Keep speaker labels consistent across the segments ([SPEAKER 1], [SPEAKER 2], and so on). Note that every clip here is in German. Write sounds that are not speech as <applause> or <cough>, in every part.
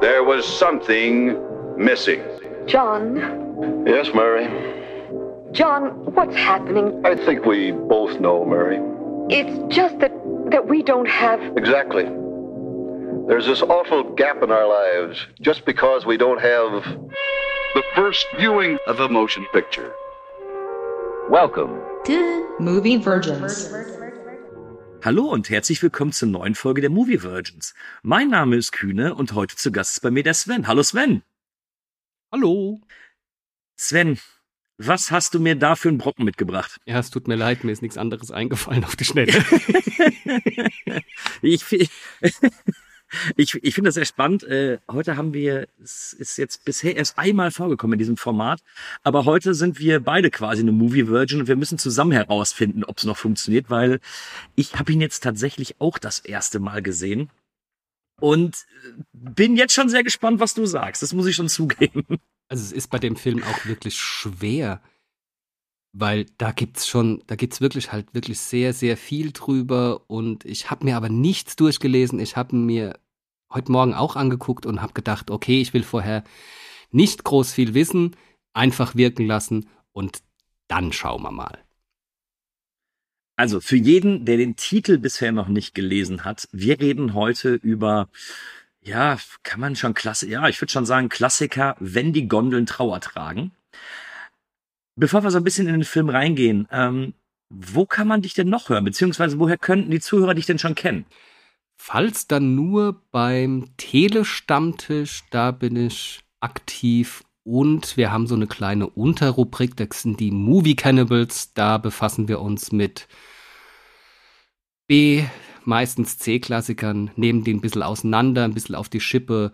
[SPEAKER 1] There was something missing.
[SPEAKER 2] John,
[SPEAKER 3] Yes, Mary.
[SPEAKER 2] John, what's happening?
[SPEAKER 3] I think we both know, Mary.
[SPEAKER 2] It's just that that we don't have
[SPEAKER 3] Exactly. There's this awful gap in our lives just because we don't have.
[SPEAKER 1] The first viewing of a motion picture.
[SPEAKER 4] Welcome.
[SPEAKER 5] to Movie Virgins.
[SPEAKER 6] Hallo und herzlich willkommen zur neuen Folge der Movie Virgins. Mein Name ist Kühne und heute zu Gast ist bei mir der Sven. Hallo Sven.
[SPEAKER 7] Hallo.
[SPEAKER 6] Sven, was hast du mir da für einen Brocken mitgebracht?
[SPEAKER 7] Ja, es tut mir leid, mir ist nichts anderes eingefallen auf die <laughs> Schnelle.
[SPEAKER 6] ich ich, ich finde das sehr spannend. Äh, heute haben wir, es ist jetzt bisher erst einmal vorgekommen in diesem Format, aber heute sind wir beide quasi eine Movie Virgin und wir müssen zusammen herausfinden, ob es noch funktioniert, weil ich habe ihn jetzt tatsächlich auch das erste Mal gesehen und äh, bin jetzt schon sehr gespannt, was du sagst. Das muss ich schon zugeben.
[SPEAKER 7] Also es ist bei dem Film auch wirklich schwer, weil da gibt's schon, da gibt's wirklich halt wirklich sehr, sehr viel drüber und ich habe mir aber nichts durchgelesen. Ich habe mir heute Morgen auch angeguckt und habe gedacht, okay, ich will vorher nicht groß viel wissen, einfach wirken lassen und dann schauen wir mal.
[SPEAKER 6] Also für jeden, der den Titel bisher noch nicht gelesen hat, wir reden heute über, ja, kann man schon klasse, ja, ich würde schon sagen Klassiker, wenn die Gondeln Trauer tragen. Bevor wir so ein bisschen in den Film reingehen, ähm, wo kann man dich denn noch hören? Beziehungsweise woher könnten die Zuhörer dich denn schon kennen?
[SPEAKER 7] Falls dann nur beim Telestammtisch, da bin ich aktiv und wir haben so eine kleine Unterrubrik, das sind die Movie Cannibals, da befassen wir uns mit B, meistens C-Klassikern, nehmen die ein bisschen auseinander, ein bisschen auf die Schippe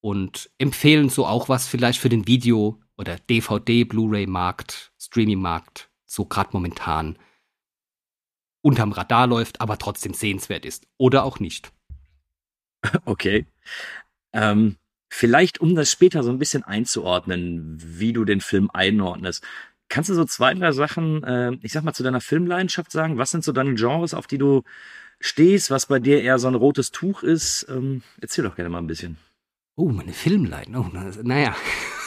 [SPEAKER 7] und empfehlen so auch was vielleicht für den Video- oder DVD, Blu-ray-Markt, Streaming-Markt, so gerade momentan unterm Radar läuft, aber trotzdem sehenswert ist. Oder auch nicht. <laughs>
[SPEAKER 6] Okay. Ähm, vielleicht, um das später so ein bisschen einzuordnen, wie du den Film einordnest. Kannst du so zwei, drei Sachen, äh, ich sag mal, zu deiner Filmleidenschaft sagen? Was sind so deine Genres, auf die du stehst, was bei dir eher so ein rotes Tuch ist? Ähm, erzähl doch gerne mal ein bisschen.
[SPEAKER 7] Oh, meine Filmleiden. Oh, na- naja.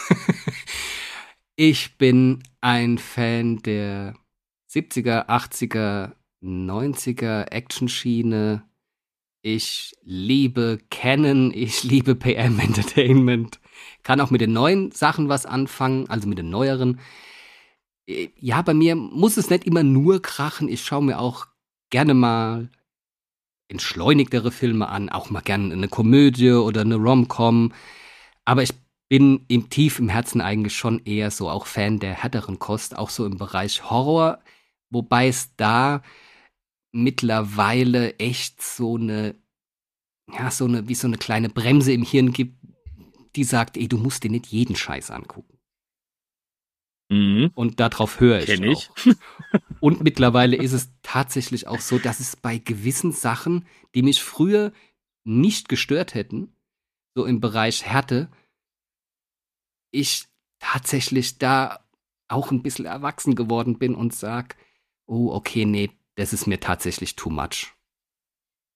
[SPEAKER 7] <laughs> ich bin ein Fan der 70er, 80er, 90er Action-Schiene. Ich liebe Canon, ich liebe PM <laughs> Entertainment. Kann auch mit den neuen Sachen was anfangen, also mit den neueren. Äh, Ja, bei mir muss es nicht immer nur krachen. Ich schaue mir auch gerne mal entschleunigtere Filme an, auch mal gerne eine Komödie oder eine Rom-Com. Aber ich bin im tief im Herzen eigentlich schon eher so auch Fan der härteren Kost, auch so im Bereich Horror, wobei es da mittlerweile echt so eine, ja, so eine, wie so eine kleine Bremse im Hirn gibt, die sagt, ey, du musst dir nicht jeden Scheiß angucken.
[SPEAKER 6] Mhm.
[SPEAKER 7] Und darauf höre ich.
[SPEAKER 6] Kenn ich.
[SPEAKER 7] Auch. <laughs> Und mittlerweile ist es tatsächlich auch so, dass es bei gewissen Sachen, die mich früher nicht gestört hätten, so im Bereich Härte, ich tatsächlich da auch ein bisschen erwachsen geworden bin und sag, oh, okay, nee, das ist mir tatsächlich too much.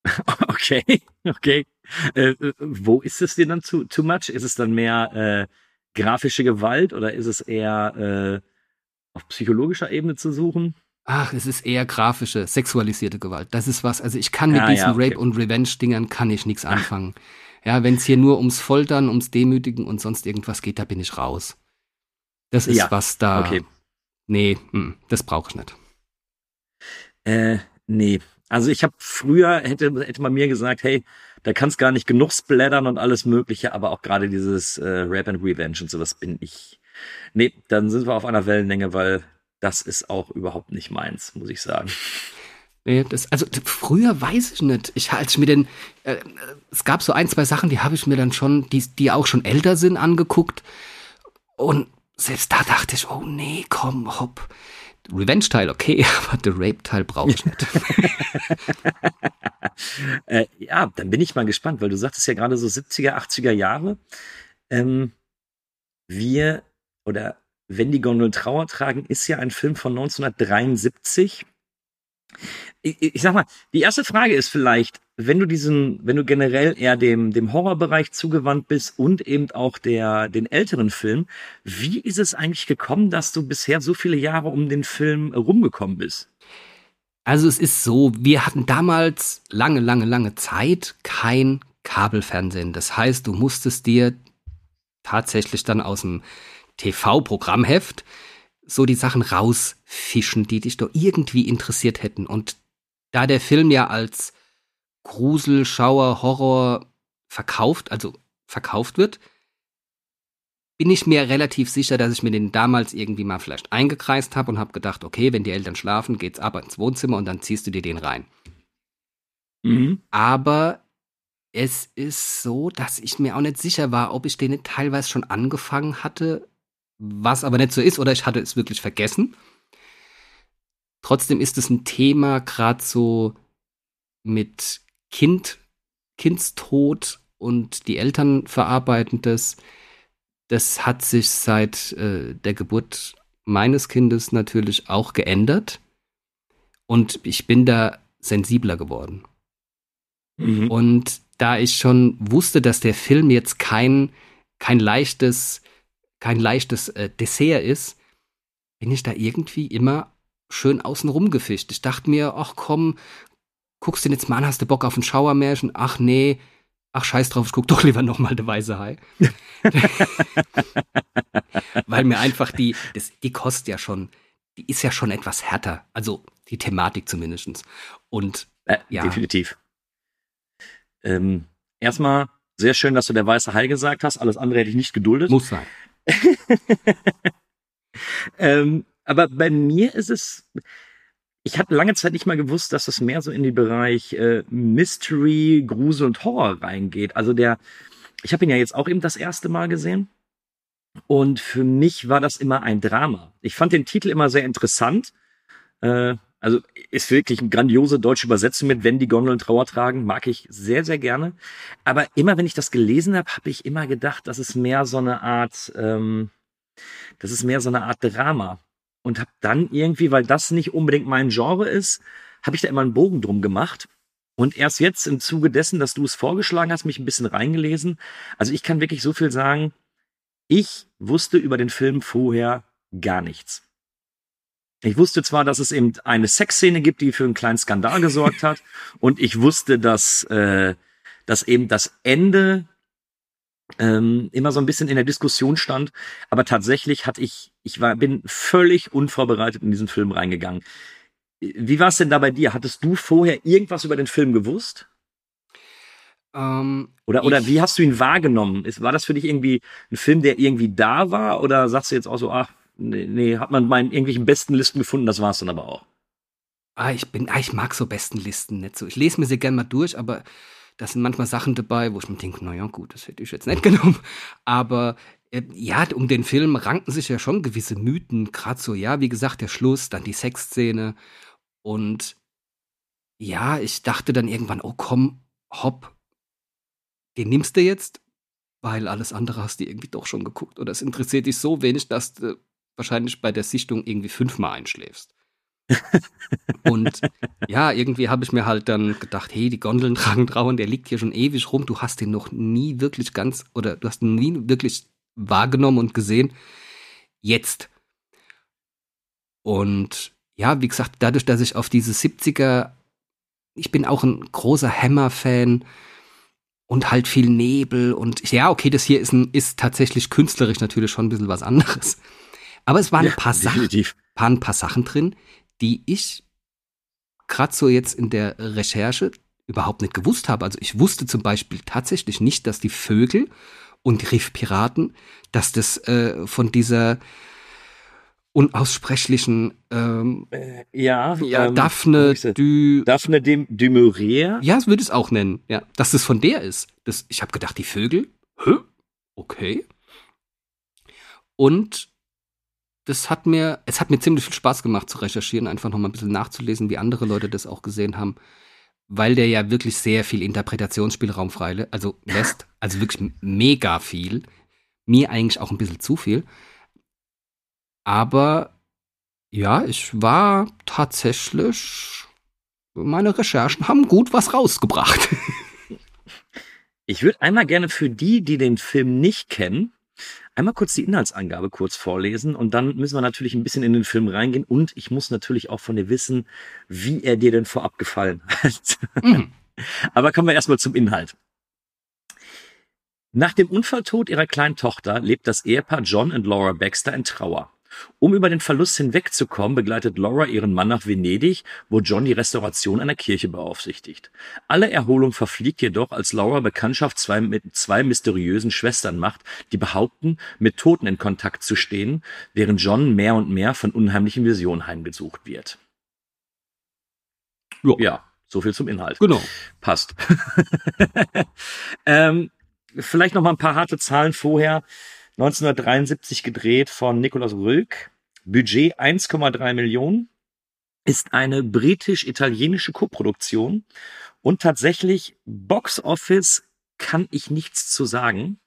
[SPEAKER 7] <laughs>
[SPEAKER 6] Okay, okay. Äh, äh, wo ist es dir dann zu too much? Ist es dann mehr äh, grafische Gewalt oder ist es eher äh, auf psychologischer Ebene zu suchen?
[SPEAKER 7] Ach, es ist eher grafische, sexualisierte Gewalt. Das ist was, also ich kann mit
[SPEAKER 6] Ah,
[SPEAKER 7] diesen
[SPEAKER 6] ja, okay.
[SPEAKER 7] Rape- und Revenge-Dingern kann ich nichts anfangen. Ja, wenn es hier nur ums Foltern, ums Demütigen und sonst irgendwas geht, da bin ich raus. Das ist
[SPEAKER 6] Ja,
[SPEAKER 7] was da.
[SPEAKER 6] okay.
[SPEAKER 7] Nee, mm, das brauche ich nicht.
[SPEAKER 6] Äh, nee. Also ich habe früher, hätte, hätte man mir gesagt, hey, da kannst gar nicht genug splattern und alles mögliche, aber auch gerade dieses äh, Rap and Revenge und sowas bin ich. Nee, dann sind wir auf einer Wellenlänge, weil das ist auch überhaupt nicht meins, muss ich sagen.
[SPEAKER 7] Nee, das, also früher weiß ich nicht. Ich als ich mir den, äh, äh, es gab so ein, zwei Sachen, die habe ich mir dann schon, die, die auch schon älter sind, angeguckt. Und selbst da dachte ich, oh nee, komm, hopp. Revenge-Teil, okay, <laughs> aber der Rape-Teil brauche ich nicht. <laughs>
[SPEAKER 6] Äh, ja, dann bin ich mal gespannt, weil du sagtest ja gerade so 70er, 80er Jahre. Ähm, wir oder Wenn die Gondeln Trauer tragen ist ja ein Film von 1973. Ich, ich sag mal, die erste Frage ist vielleicht, wenn du diesen, wenn du generell eher dem, dem Horrorbereich zugewandt bist und eben auch der, den älteren Film, wie ist es eigentlich gekommen, dass du bisher so viele Jahre um den Film rumgekommen bist?
[SPEAKER 7] Also es ist so, wir hatten damals lange, lange, lange Zeit kein Kabelfernsehen. Das heißt, du musstest dir tatsächlich dann aus dem TV-Programmheft so die Sachen rausfischen, die dich doch irgendwie interessiert hätten. Und da der Film ja als Grusel, Schauer, Horror verkauft, also verkauft wird, bin ich mir relativ sicher, dass ich mir den damals irgendwie mal vielleicht eingekreist habe und habe gedacht, okay, wenn die Eltern schlafen, geht's ab ins Wohnzimmer und dann ziehst du dir den rein.
[SPEAKER 6] Mhm.
[SPEAKER 7] Aber es ist so, dass ich mir auch nicht sicher war, ob ich den nicht teilweise schon angefangen hatte, was aber nicht so ist, oder ich hatte es wirklich vergessen. Trotzdem ist es ein Thema, gerade so mit Kind, Kindstod und die Eltern verarbeiten das. Das hat sich seit äh, der Geburt meines Kindes natürlich auch geändert. Und ich bin da sensibler geworden.
[SPEAKER 6] Mhm.
[SPEAKER 7] Und da ich schon wusste, dass der Film jetzt kein, kein leichtes, kein leichtes äh, Dessert ist, bin ich da irgendwie immer schön außen rum gefischt. Ich dachte mir, ach komm, guckst du den jetzt mal an, hast du Bock auf ein Schauermärchen? Ach nee, ach scheiß drauf, ich guck doch lieber nochmal der Weiße Hai. <laughs> Weil mir einfach die, das, die kostet ja schon, die ist ja schon etwas härter. Also die Thematik zumindest. Und
[SPEAKER 6] Äh,
[SPEAKER 7] Ja.
[SPEAKER 6] Definitiv. Ähm, erstmal sehr schön, dass du der weiße Hai gesagt hast. Alles andere hätte ich nicht geduldet.
[SPEAKER 7] muss sein. <laughs>
[SPEAKER 6] Ähm, aber bei mir ist es, ich habe lange Zeit nicht mal gewusst, dass es mehr so in den Bereich äh, Mystery, Grusel und Horror reingeht. Also der, ich habe ihn ja jetzt auch eben das erste Mal gesehen. Und für mich war das immer ein Drama. Ich fand den Titel immer sehr interessant. Äh, also ist wirklich eine grandiose deutsche Übersetzung mit Wenn die Gondeln Trauer tragen, mag ich sehr, sehr gerne. Aber immer wenn ich das gelesen habe, habe ich immer gedacht, das ist mehr so eine Art, ähm, das ist mehr so eine Art Drama. Und habe dann irgendwie, weil das nicht unbedingt mein Genre ist, habe ich da immer einen Bogen drum gemacht. Und erst jetzt im Zuge dessen, dass du es vorgeschlagen hast, mich ein bisschen reingelesen. Also ich kann wirklich so viel sagen. Ich wusste über den Film vorher gar nichts. Ich wusste zwar, dass es eben eine Sexszene gibt, die für einen kleinen Skandal gesorgt hat. <laughs> Und ich wusste, dass, äh, dass eben das Ende ähm, immer so ein bisschen in der Diskussion stand. Aber tatsächlich hatte ich, ich war, bin völlig unvorbereitet in diesen Film reingegangen. Wie war es denn da bei dir? Hattest du vorher irgendwas über den Film gewusst?
[SPEAKER 7] Ähm,
[SPEAKER 6] Oder, oder
[SPEAKER 7] ich-
[SPEAKER 6] wie hast du ihn wahrgenommen? Ist, war das für dich irgendwie ein Film, der irgendwie da war? Oder sagst du jetzt auch so, ach, nee, nee hat man meinen irgendwelchen besten Listen gefunden, das war es dann aber auch.
[SPEAKER 7] Ah, ich bin, ah, ich mag so Bestenlisten nicht so. Ich lese mir sie gerne mal durch, aber da sind manchmal Sachen dabei, wo ich mir denke, naja, gut, das hätte ich jetzt nicht <laughs> genommen. Aber äh, ja, um den Film ranken sich ja schon gewisse Mythen, gerade so, ja, wie gesagt, der Schluss, dann die Sexszene. Und ja, ich dachte dann irgendwann, oh komm, hopp, den nimmst du jetzt, weil alles andere hast du irgendwie doch schon geguckt. Oder es interessiert dich so wenig, dass du wahrscheinlich bei der Sichtung irgendwie fünfmal einschläfst. <laughs> Und ja, irgendwie habe ich mir halt dann gedacht, hey, die Gondeln <laughs> tragen Trauen, der liegt hier schon ewig rum, du hast den noch nie wirklich ganz, oder du hast ihn nie wirklich wahrgenommen und gesehen. Jetzt. Und ja, wie gesagt, dadurch, dass ich auf diese 70er, ich bin auch ein großer Hammer-Fan und halt viel Nebel und ja, okay, das hier ist, ein, ist tatsächlich künstlerisch natürlich schon ein bisschen was anderes. Aber es waren ein paar Sachen, waren ein paar Sachen drin, die ich gerade so jetzt in der Recherche überhaupt nicht gewusst habe. Also ich wusste zum Beispiel tatsächlich nicht, dass die Vögel und die Riffpiraten, dass das äh, von dieser unaussprechlichen ähm,
[SPEAKER 6] Ja,
[SPEAKER 7] ja,
[SPEAKER 6] ähm,
[SPEAKER 7] Daphne du
[SPEAKER 6] Daphne de, de Maurier.
[SPEAKER 7] ja, das würde ich es auch nennen, ja, dass das von der ist. Das, ich habe gedacht, die Vögel, hä? Okay. Und das hat mir, es hat mir ziemlich viel Spaß gemacht zu recherchieren, einfach nochmal ein bisschen nachzulesen, wie andere Leute das auch gesehen haben, weil der ja wirklich sehr viel Interpretationsspielraum frei, also <laughs> lässt, also wirklich mega viel. Mir eigentlich auch ein bisschen zu viel. Aber ja, ich war tatsächlich meine Recherchen haben gut was rausgebracht. <laughs>
[SPEAKER 6] Ich würde einmal gerne für die, die den Film nicht kennen, einmal kurz die Inhaltsangabe kurz vorlesen und dann müssen wir natürlich ein bisschen in den Film reingehen und ich muss natürlich auch von dir wissen, wie er dir denn vorab gefallen hat. Mhm. <laughs> Aber kommen wir erstmal zum Inhalt. Nach dem Unfalltod ihrer kleinen Tochter lebt das Ehepaar John und Laura Baxter in Trauer. Um über den Verlust hinwegzukommen, begleitet Laura ihren Mann nach Venedig, wo John die Restauration einer Kirche beaufsichtigt. Alle Erholung verfliegt jedoch, als Laura Bekanntschaft zwei, mit zwei mysteriösen Schwestern macht, die behaupten, mit Toten in Kontakt zu stehen, während John mehr und mehr von unheimlichen Visionen heimgesucht wird. Jo. Ja, so viel zum Inhalt.
[SPEAKER 7] Genau.
[SPEAKER 6] Passt. <laughs> ähm, vielleicht noch mal ein paar harte Zahlen vorher. 1973 gedreht von Nicolas Rülk. Budget 1,3 Millionen. Ist eine britisch-italienische Koproduktion. Und tatsächlich Box Office kann ich nichts zu sagen,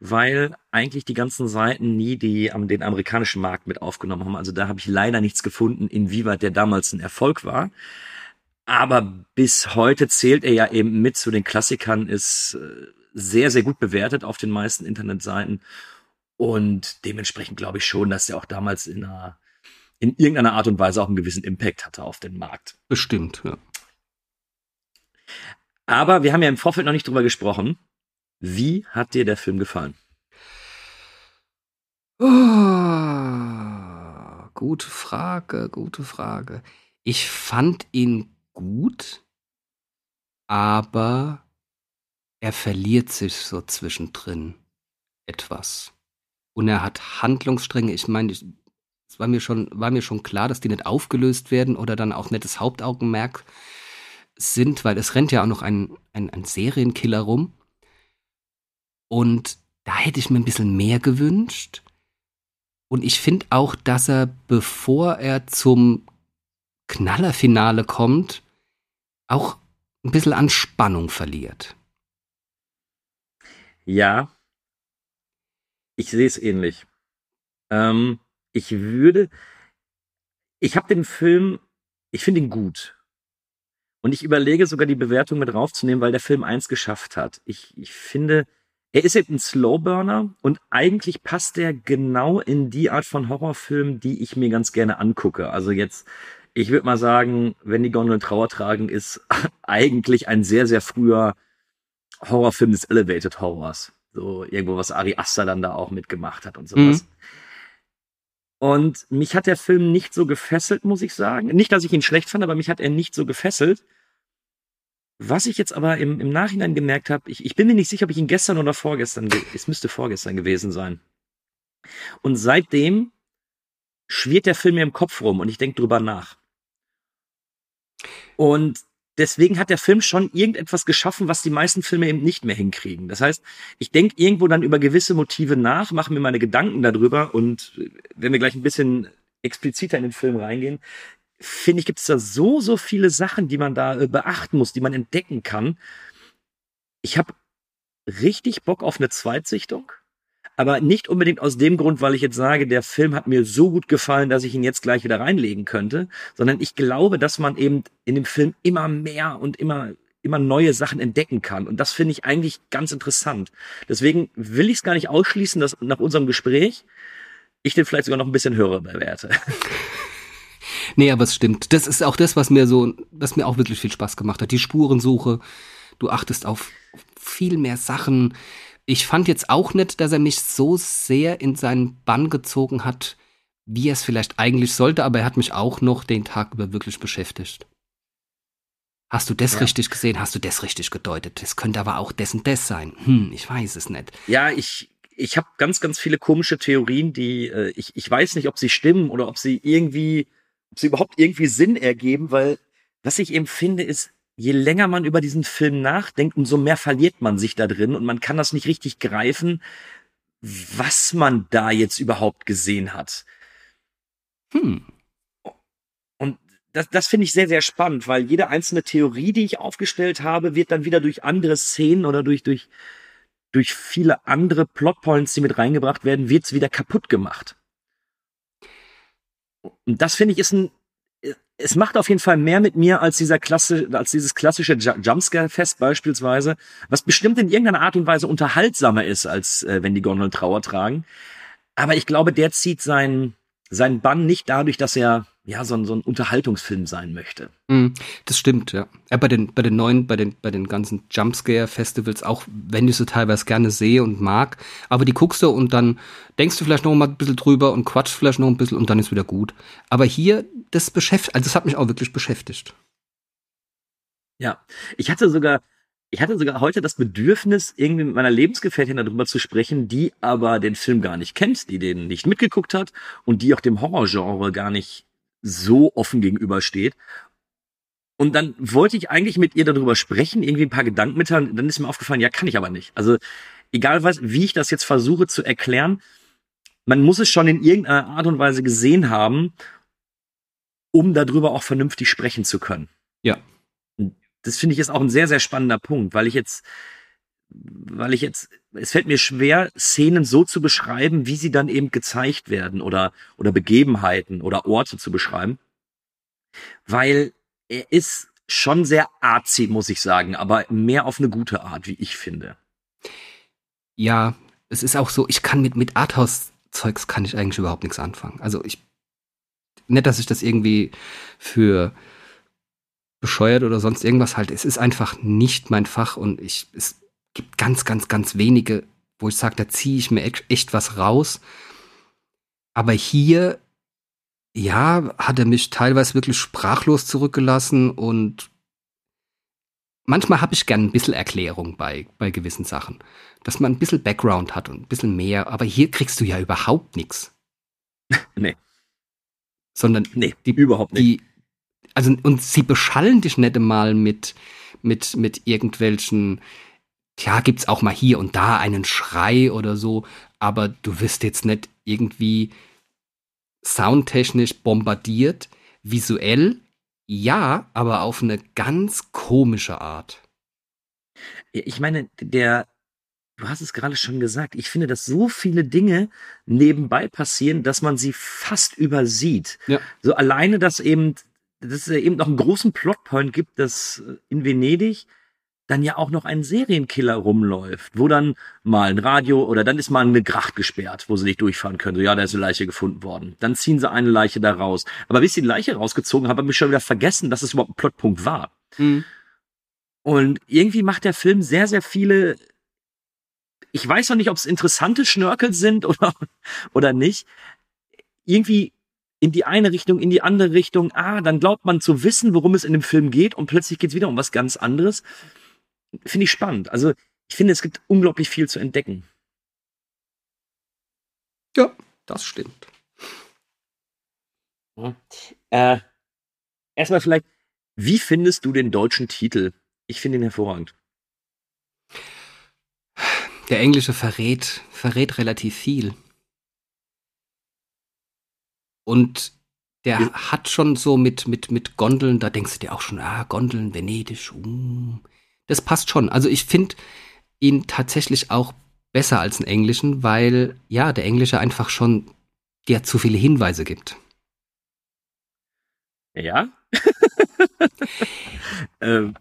[SPEAKER 6] weil eigentlich die ganzen Seiten nie die, den amerikanischen Markt mit aufgenommen haben. Also da habe ich leider nichts gefunden, inwieweit der damals ein Erfolg war. Aber bis heute zählt er ja eben mit zu den Klassikern, ist äh, sehr, sehr gut bewertet auf den meisten Internetseiten und dementsprechend glaube ich schon, dass er auch damals in einer, in irgendeiner Art und Weise auch einen gewissen Impact hatte auf den Markt.
[SPEAKER 7] Bestimmt, ja.
[SPEAKER 6] Aber wir haben ja im Vorfeld noch nicht drüber gesprochen. Wie hat dir der Film gefallen?
[SPEAKER 7] Oh, gute Frage, gute Frage. Ich fand ihn gut, aber er verliert sich so zwischendrin etwas. Und er hat Handlungsstränge. Ich meine, es war mir schon, war mir schon klar, dass die nicht aufgelöst werden oder dann auch nicht das Hauptaugenmerk sind, weil es rennt ja auch noch ein, ein, ein Serienkiller rum. Und da hätte ich mir ein bisschen mehr gewünscht. Und ich finde auch, dass er, bevor er zum Knallerfinale kommt, auch ein bisschen an Spannung verliert.
[SPEAKER 6] Ja, ich sehe es ähnlich. Ähm, ich würde, ich habe den Film, ich finde ihn gut. Und ich überlege sogar die Bewertung mit raufzunehmen, weil der Film eins geschafft hat. Ich, ich finde, er ist jetzt ein Slowburner und eigentlich passt er genau in die Art von Horrorfilm, die ich mir ganz gerne angucke. Also jetzt, ich würde mal sagen, wenn die Gondeln Trauer tragen, ist <laughs> eigentlich ein sehr, sehr früher Horrorfilm des Elevated Horrors. So irgendwo, was Ari Aster dann da auch mitgemacht hat und sowas. Mhm. Und mich hat der Film nicht so gefesselt, muss ich sagen. Nicht, dass ich ihn schlecht fand, aber mich hat er nicht so gefesselt. Was ich jetzt aber im, im Nachhinein gemerkt habe, ich, ich bin mir nicht sicher, ob ich ihn gestern oder vorgestern, es müsste vorgestern gewesen sein. Und seitdem schwirrt der Film mir im Kopf rum und ich denke drüber nach. Und deswegen hat der Film schon irgendetwas geschaffen, was die meisten Filme eben nicht mehr hinkriegen. Das heißt, ich denke irgendwo dann über gewisse Motive nach, mache mir meine Gedanken darüber und wenn wir gleich ein bisschen expliziter in den Film reingehen, finde ich, gibt es da so, so viele Sachen, die man da äh, beachten muss, die man entdecken kann. Ich habe richtig Bock auf eine Zweitsichtung aber nicht unbedingt aus dem Grund, weil ich jetzt sage, der Film hat mir so gut gefallen, dass ich ihn jetzt gleich wieder reinlegen könnte, sondern ich glaube, dass man eben in dem Film immer mehr und immer immer neue Sachen entdecken kann. Und das finde ich eigentlich ganz interessant. Deswegen will ich es gar nicht ausschließen, dass nach unserem Gespräch ich den vielleicht sogar noch ein bisschen höher bewerte. <laughs>
[SPEAKER 7] Nee, aber es stimmt. Das ist auch das, was mir so, was mir auch wirklich viel Spaß gemacht hat. Die Spurensuche. Du achtest auf viel mehr Sachen. Ich fand jetzt auch nicht, dass er mich so sehr in seinen Bann gezogen hat, wie er es vielleicht eigentlich sollte, aber er hat mich auch noch den Tag über wirklich beschäftigt. Hast du das ja. richtig gesehen? Hast du das richtig gedeutet? Das könnte aber auch dessen das sein. Hm, ich weiß es nicht.
[SPEAKER 6] Ja, ich, ich habe ganz, ganz viele komische Theorien, die äh, ich, ich weiß nicht, ob sie stimmen oder ob sie irgendwie, ob sie überhaupt irgendwie Sinn ergeben, weil was ich eben finde, ist, je länger man über diesen Film nachdenkt, umso mehr verliert man sich da drin und man kann das nicht richtig greifen, was man da jetzt überhaupt gesehen hat. Hm. Und das, das finde ich sehr, sehr spannend, weil jede einzelne Theorie, die ich aufgestellt habe, wird dann wieder durch andere Szenen oder durch, durch, durch viele andere Plotpoints, die mit reingebracht werden, wird's wieder kaputt gemacht. Und das finde ich ist ein es macht auf jeden Fall mehr mit mir als dieser Klasse, als dieses klassische Ju- Jumpscare-Fest beispielsweise, was bestimmt in irgendeiner Art und Weise unterhaltsamer ist, als äh, wenn die Gondeln Trauer tragen. Aber ich glaube, der zieht seinen, seinen Bann nicht dadurch, dass er ja so ein, so ein Unterhaltungsfilm sein möchte.
[SPEAKER 7] Mm, Das stimmt, ja. ja bei, den, bei den neuen, bei den, bei den ganzen Jumpscare-Festivals, auch wenn ich sie teilweise gerne sehe und mag, aber die guckst du und dann denkst du vielleicht noch mal ein bisschen drüber und quatschst vielleicht noch ein bisschen und dann ist wieder gut. Aber hier, das beschäftigt, also das hat mich auch wirklich beschäftigt.
[SPEAKER 6] Ja, ich hatte sogar, ich hatte sogar heute das Bedürfnis, irgendwie mit meiner Lebensgefährtin darüber zu sprechen, die aber den Film gar nicht kennt, die den nicht mitgeguckt hat und die auch dem Horrorgenre gar nicht so offen gegenübersteht. Und dann wollte ich eigentlich mit ihr darüber sprechen, irgendwie ein paar Gedanken mitteilen. Dann ist mir aufgefallen, ja, kann ich aber nicht. Also egal was, wie ich das jetzt versuche zu erklären, man muss es schon in irgendeiner Art und Weise gesehen haben, um darüber auch vernünftig sprechen zu können
[SPEAKER 7] Ja.
[SPEAKER 6] das finde ich ist auch ein sehr, sehr spannender Punkt, weil ich jetzt, weil ich jetzt, es fällt mir schwer, Szenen so zu beschreiben, wie sie dann eben gezeigt werden oder, oder Begebenheiten oder Orte zu beschreiben. Weil er ist schon sehr artsy, muss ich sagen, aber mehr auf eine gute Art, wie ich finde.
[SPEAKER 7] Ja, es ist auch so, ich kann mit, mit Arthouse-Zeugs kann ich eigentlich überhaupt nichts anfangen. Also ich, nicht, dass ich das irgendwie für bescheuert oder sonst irgendwas halte. Es ist einfach nicht mein Fach und ich, es gibt ganz, ganz, ganz wenige, wo ich sage, da ziehe ich mir echt, was raus. Aber hier, ja, hat er mich teilweise wirklich sprachlos zurückgelassen und manchmal habe ich gern ein bisschen Erklärung bei, bei gewissen Sachen. Dass man ein bisschen Background hat und ein bisschen mehr, aber hier kriegst du ja überhaupt nichts. <laughs>
[SPEAKER 6] Nee.
[SPEAKER 7] Sondern
[SPEAKER 6] Nee,
[SPEAKER 7] die,
[SPEAKER 6] überhaupt nicht.
[SPEAKER 7] die, also, und sie beschallen dich nicht einmal mit, mit, mit irgendwelchen, ja, gibt's auch mal hier und da einen Schrei oder so, aber du wirst jetzt nicht irgendwie soundtechnisch bombardiert, visuell, ja, aber auf eine ganz komische Art.
[SPEAKER 6] Ich meine, der, du hast es gerade schon gesagt, ich finde, dass so viele Dinge nebenbei passieren, dass man sie fast übersieht.
[SPEAKER 7] Ja.
[SPEAKER 6] So alleine, dass eben, dass es eben noch einen großen Plotpoint gibt, dass in Venedig dann ja auch noch ein Serienkiller rumläuft, wo dann mal ein Radio oder dann ist mal eine Gracht gesperrt, wo sie nicht durchfahren können. So, ja, da ist eine Leiche gefunden worden. Dann ziehen sie eine Leiche da raus. Aber bis sie die Leiche rausgezogen haben, habe ich schon wieder vergessen, dass es überhaupt ein Plotpunkt war. Und irgendwie macht der Film sehr, sehr viele. Ich weiß noch nicht, ob es interessante Schnörkel sind <laughs> oder, oder nicht. Irgendwie in die eine Richtung, in die andere Richtung. Ah, dann glaubt man zu wissen, worum es in dem Film geht und plötzlich geht es wieder um was ganz anderes. Finde ich spannend. Also ich finde, es gibt unglaublich viel zu entdecken.
[SPEAKER 7] Ja, das stimmt.
[SPEAKER 6] Äh, erstmal vielleicht, wie findest du den deutschen Titel? Ich finde ihn hervorragend.
[SPEAKER 7] Der Englische verrät, verrät relativ viel. Und der
[SPEAKER 6] Ja.
[SPEAKER 7] hat schon so mit, mit, mit Gondeln, da denkst du dir auch schon, ah, Gondeln, Venedig, uh, das passt schon. Also ich finde ihn tatsächlich auch besser als den Englischen, weil ja, der Englische einfach schon dir zu viele Hinweise gibt.
[SPEAKER 6] Ja? <laughs> ähm,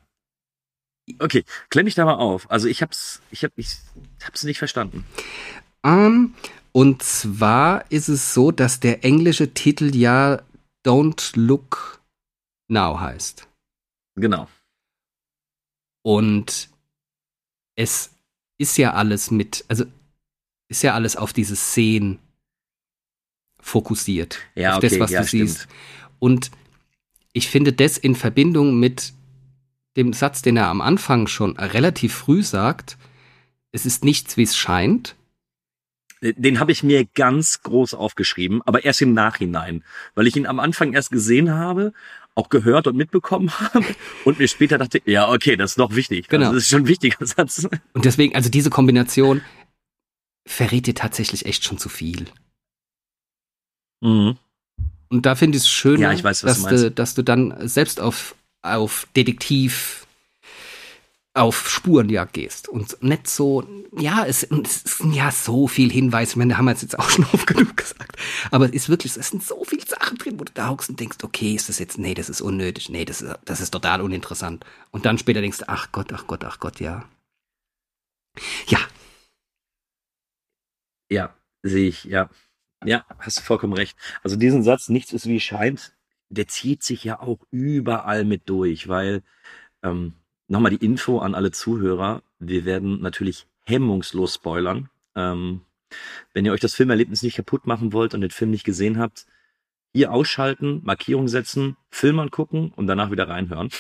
[SPEAKER 6] okay, klemm mich da mal auf. Also ich hab's, ich hab, ich hab's nicht verstanden.
[SPEAKER 7] Ähm, und zwar ist es so, dass der englische Titel ja Don't Look Now heißt.
[SPEAKER 6] Genau.
[SPEAKER 7] Und es ist ja alles mit, also ist ja alles auf diese Szenen fokussiert.
[SPEAKER 6] Ja,
[SPEAKER 7] auf
[SPEAKER 6] okay,
[SPEAKER 7] das, was
[SPEAKER 6] ja,
[SPEAKER 7] du
[SPEAKER 6] stimmt.
[SPEAKER 7] siehst. Und ich finde das in Verbindung mit dem Satz, den er am Anfang schon relativ früh sagt, es ist nichts, wie es scheint.
[SPEAKER 6] Den habe ich mir ganz groß aufgeschrieben, aber erst im Nachhinein, weil ich ihn am Anfang erst gesehen habe, auch gehört und mitbekommen <laughs> habe und mir später dachte, ja, okay, das ist noch wichtig.
[SPEAKER 7] Genau.
[SPEAKER 6] Also das ist schon ein wichtiger Satz.
[SPEAKER 7] Und deswegen, also diese Kombination verrät dir tatsächlich echt schon zu viel.
[SPEAKER 6] Mhm.
[SPEAKER 7] Und da finde ich es schön,
[SPEAKER 6] Ja,
[SPEAKER 7] dass,
[SPEAKER 6] du,
[SPEAKER 7] dass du dann selbst auf, auf Detektiv auf Spurenjagd gehst und nicht so, ja, es, es sind ja so viel Hinweise, ich meine, da haben wir jetzt auch <laughs> schon oft genug gesagt, aber es ist wirklich, es sind so viele Sachen drin, wo du da hockst und denkst, okay, ist das jetzt, nee, das ist unnötig, nee, das ist, das ist total uninteressant. Und dann später denkst du, ach Gott, ach Gott, ach Gott, ja. Ja.
[SPEAKER 6] Ja, sehe ich, ja. Ja, hast du vollkommen recht. Also diesen Satz, nichts ist wie scheint, der zieht sich ja auch überall mit durch, weil ähm, nochmal die Info an alle Zuhörer, wir werden natürlich hemmungslos spoilern. Ähm, wenn ihr euch das Filmerlebnis nicht kaputt machen wollt und den Film nicht gesehen habt, hier ausschalten, Markierung setzen, Film angucken und danach wieder reinhören. <laughs>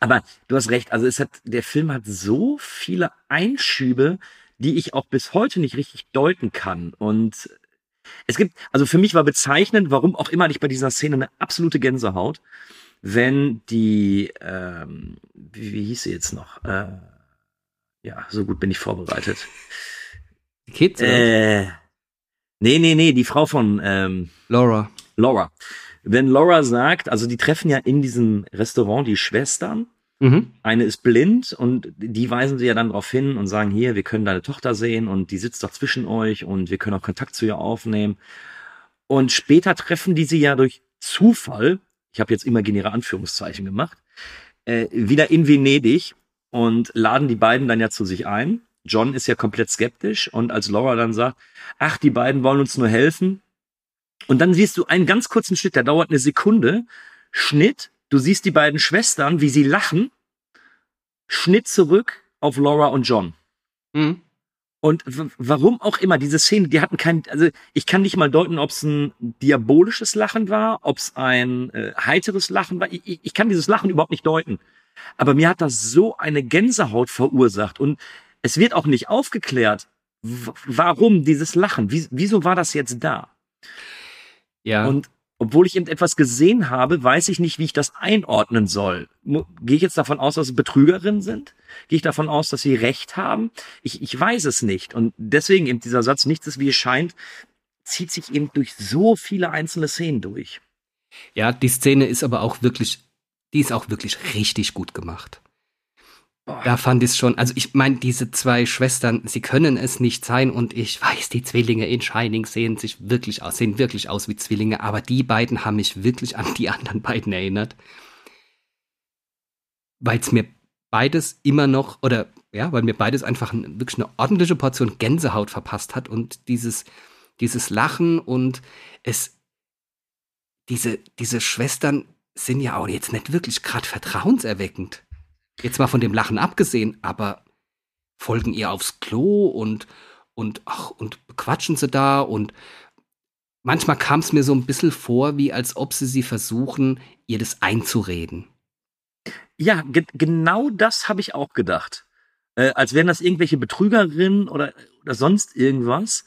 [SPEAKER 6] Aber du hast recht, also es hat, der Film hat so viele Einschübe, die ich auch bis heute nicht richtig deuten kann. Und es gibt, also für mich war bezeichnend, warum auch immer ich bei dieser Szene eine absolute Gänsehaut, wenn die, ähm, wie, wie hieß sie jetzt noch? Äh, ja, so gut bin ich vorbereitet.
[SPEAKER 7] Kids?
[SPEAKER 6] Äh, nee, nee, nee, die Frau von ähm,
[SPEAKER 7] Laura.
[SPEAKER 6] Laura. Wenn Laura sagt, also die treffen ja in diesem Restaurant die Schwestern
[SPEAKER 7] Mhm.
[SPEAKER 6] eine ist blind und die weisen sie ja dann darauf hin und sagen, hier, wir können deine Tochter sehen und die sitzt doch zwischen euch und wir können auch Kontakt zu ihr aufnehmen. Und später treffen die sie ja durch Zufall, ich habe jetzt imaginäre Anführungszeichen gemacht, äh, wieder in Venedig und laden die beiden dann ja zu sich ein. John ist ja komplett skeptisch und als Laura dann sagt, ach, die beiden wollen uns nur helfen. Und dann siehst du einen ganz kurzen Schnitt, der dauert eine Sekunde. Schnitt, du siehst die beiden Schwestern, wie sie lachen. Schnitt zurück auf Laura und John.
[SPEAKER 7] Mhm.
[SPEAKER 6] Und warum auch immer, diese Szene, die hatten kein, also ich kann nicht mal deuten, ob es ein diabolisches Lachen war, ob es ein äh, heiteres Lachen war. Ich, ich, ich kann dieses Lachen überhaupt nicht deuten. Aber mir hat das so eine Gänsehaut verursacht und es wird auch nicht aufgeklärt, warum dieses Lachen, wie, wieso war das jetzt da?
[SPEAKER 7] Ja.
[SPEAKER 6] Und obwohl ich eben etwas gesehen habe, weiß ich nicht, wie ich das einordnen soll. Gehe ich jetzt davon aus, dass es Betrügerinnen sind? Gehe ich davon aus, dass sie Recht haben? Ich, ich weiß es nicht. Und deswegen eben dieser Satz, nichts ist wie es scheint, zieht sich eben durch so viele einzelne Szenen durch.
[SPEAKER 7] Ja, die Szene ist aber auch wirklich, die ist auch wirklich richtig gut gemacht. Da fand ich es schon, also ich meine, diese zwei Schwestern, sie können es nicht sein und ich weiß, die Zwillinge in Shining sehen sich wirklich aus, sehen wirklich aus wie Zwillinge, aber die beiden haben mich wirklich an die <laughs> anderen beiden erinnert. Weil es mir beides immer noch, oder ja, weil mir beides einfach ein, wirklich eine ordentliche Portion Gänsehaut verpasst hat und dieses, dieses Lachen und es, diese, diese Schwestern sind ja auch jetzt nicht wirklich gerade vertrauenserweckend. Jetzt mal von dem Lachen abgesehen, aber folgen ihr aufs Klo und, und, ach, und bequatschen sie da und manchmal kam es mir so ein bisschen vor, wie als ob sie sie versuchen, ihr das einzureden.
[SPEAKER 6] Ja, ge genau das habe ich auch gedacht. Äh, als wären das irgendwelche Betrügerinnen oder, oder sonst irgendwas.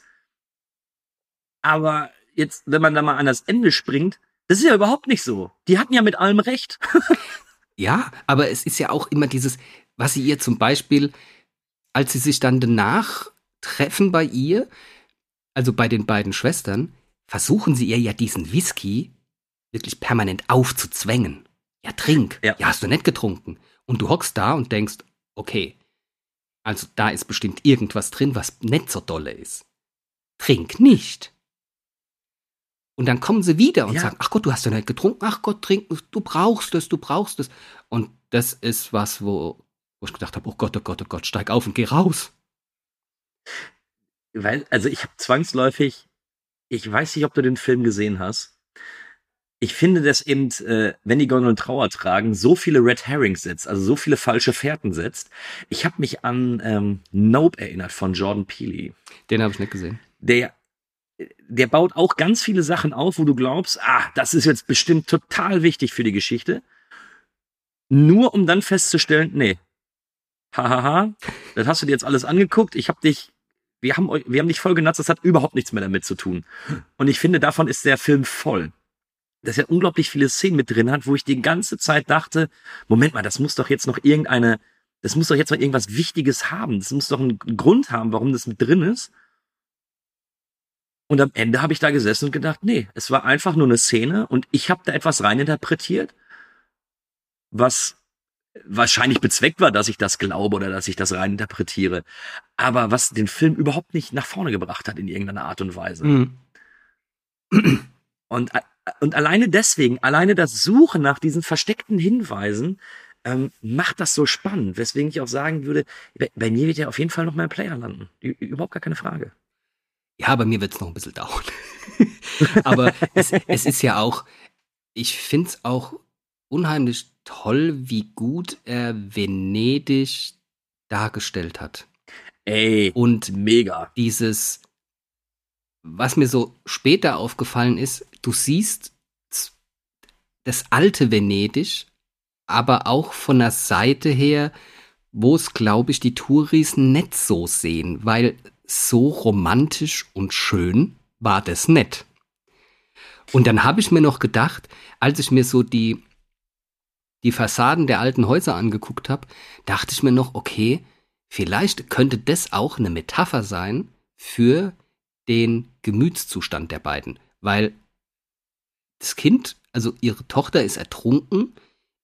[SPEAKER 6] Aber jetzt, wenn man da mal an das Ende springt, das ist ja überhaupt nicht so. Die hatten ja mit allem recht. <laughs>
[SPEAKER 7] Ja, aber es ist ja auch immer dieses, was sie ihr zum Beispiel, als sie sich dann danach treffen bei ihr, also bei den beiden Schwestern, versuchen sie ihr ja diesen Whisky wirklich permanent aufzuzwängen. Ja, trink.
[SPEAKER 6] Ja.
[SPEAKER 7] ja, hast du nicht getrunken. Und du hockst da und denkst, okay, also da ist bestimmt irgendwas drin, was nicht so dolle ist. Trink nicht. Und dann kommen sie wieder und
[SPEAKER 6] Ja.
[SPEAKER 7] sagen, ach Gott, du hast ja nicht getrunken, ach Gott, trink, du brauchst es, du brauchst es. Und das ist was, wo, wo ich gedacht habe, oh Gott, oh Gott, oh Gott, steig auf und geh raus.
[SPEAKER 6] Weil, also ich habe zwangsläufig, ich weiß nicht, ob du den Film gesehen hast. Ich finde, dass eben, äh, wenn die Gondeln Trauer tragen, so viele Red Herrings setzt, also so viele falsche Fährten setzt. Ich habe mich an ähm, Nope erinnert von Jordan Peele.
[SPEAKER 7] Den habe ich nicht gesehen.
[SPEAKER 6] Der, der baut auch ganz viele Sachen auf, wo du glaubst, ah, das ist jetzt bestimmt total wichtig für die Geschichte. Nur um dann festzustellen, nee, hahaha, das hast du dir jetzt alles angeguckt. Ich habe dich, wir haben wir haben dich voll genutzt, das hat überhaupt nichts mehr damit zu tun. Und ich finde, davon ist der Film voll. Dass er unglaublich viele Szenen mit drin hat, wo ich die ganze Zeit dachte, Moment mal, das muss doch jetzt noch irgendeine, das muss doch jetzt noch irgendwas Wichtiges haben. Das muss doch einen Grund haben, warum das mit drin ist. Und am Ende habe ich da gesessen und gedacht, nee, es war einfach nur eine Szene und ich habe da etwas reininterpretiert, was wahrscheinlich bezweckt war, dass ich das glaube oder dass ich das rein interpretiere. Aber was den Film überhaupt nicht nach vorne gebracht hat in irgendeiner Art und Weise.
[SPEAKER 7] Mhm.
[SPEAKER 6] Und, und alleine deswegen, alleine das Suchen nach diesen versteckten Hinweisen, ähm, macht das so spannend. Weswegen ich auch sagen würde, bei, bei mir wird ja auf jeden Fall noch mal ein Player landen. Überhaupt gar keine Frage.
[SPEAKER 7] Ja, bei mir wird es noch ein bisschen dauern. <laughs> Aber es, es ist ja auch, ich finde es auch unheimlich toll, wie gut er Venedig dargestellt hat.
[SPEAKER 6] Ey,
[SPEAKER 7] Und
[SPEAKER 6] mega.
[SPEAKER 7] dieses, was mir so später aufgefallen ist, du siehst das alte Venedig, aber auch von der Seite her, wo es, glaube ich, die Touris nicht so sehen, weil so romantisch und schön war das nicht. Und dann habe ich mir noch gedacht, als ich mir so die, die Fassaden der alten Häuser angeguckt habe, dachte ich mir noch, okay, vielleicht könnte das auch eine Metapher sein für den Gemütszustand der beiden. Weil das Kind, also ihre Tochter ist ertrunken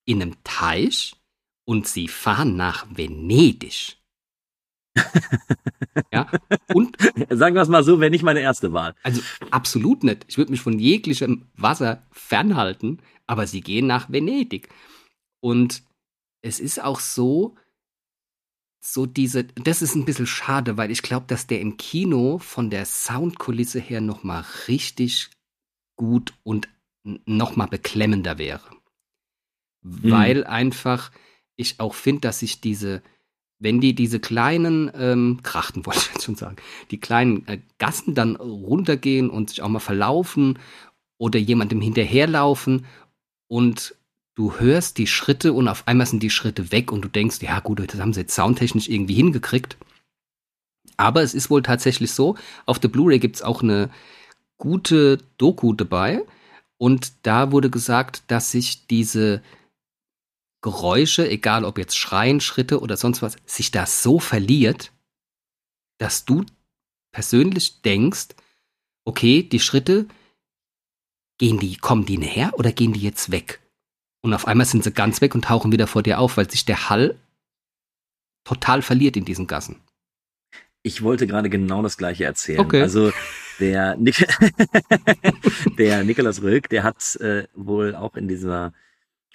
[SPEAKER 7] in einem Teich und sie fahren nach Venedig. <laughs> ja, und <laughs>
[SPEAKER 6] Sagen wir es mal so, wäre nicht meine erste Wahl.
[SPEAKER 7] also absolut nicht. Ich würde mich von jeglichem Wasser fernhalten, aber sie gehen nach Venedig. Und es ist auch so, so diese, das ist ein bisschen schade, weil ich glaube, dass der im Kino von der Soundkulisse her nochmal richtig gut und nochmal beklemmender wäre. Weil einfach ich auch finde, dass sich diese, wenn die diese kleinen ähm, Krachten, <laughs> wollte ich jetzt schon sagen, die kleinen äh, Gassen dann runtergehen und sich auch mal verlaufen oder jemandem hinterherlaufen und du hörst die Schritte und auf einmal sind die Schritte weg und du denkst, ja gut, das haben sie jetzt soundtechnisch irgendwie hingekriegt. Aber es ist wohl tatsächlich so, auf der Blu-ray gibt es auch eine gute Doku dabei und da wurde gesagt, dass sich diese Geräusche, egal ob jetzt Schreien, Schritte oder sonst was, sich da so verliert, dass du persönlich denkst, okay, die Schritte, gehen die, kommen die näher oder gehen die jetzt weg? Und auf einmal sind sie ganz weg und tauchen wieder vor dir auf, weil sich der Hall total verliert in diesen Gassen.
[SPEAKER 6] Ich wollte gerade genau das gleiche erzählen.
[SPEAKER 7] Okay.
[SPEAKER 6] Also der, Nik <laughs> der Nikolaus Röck, der hat äh, wohl auch in dieser,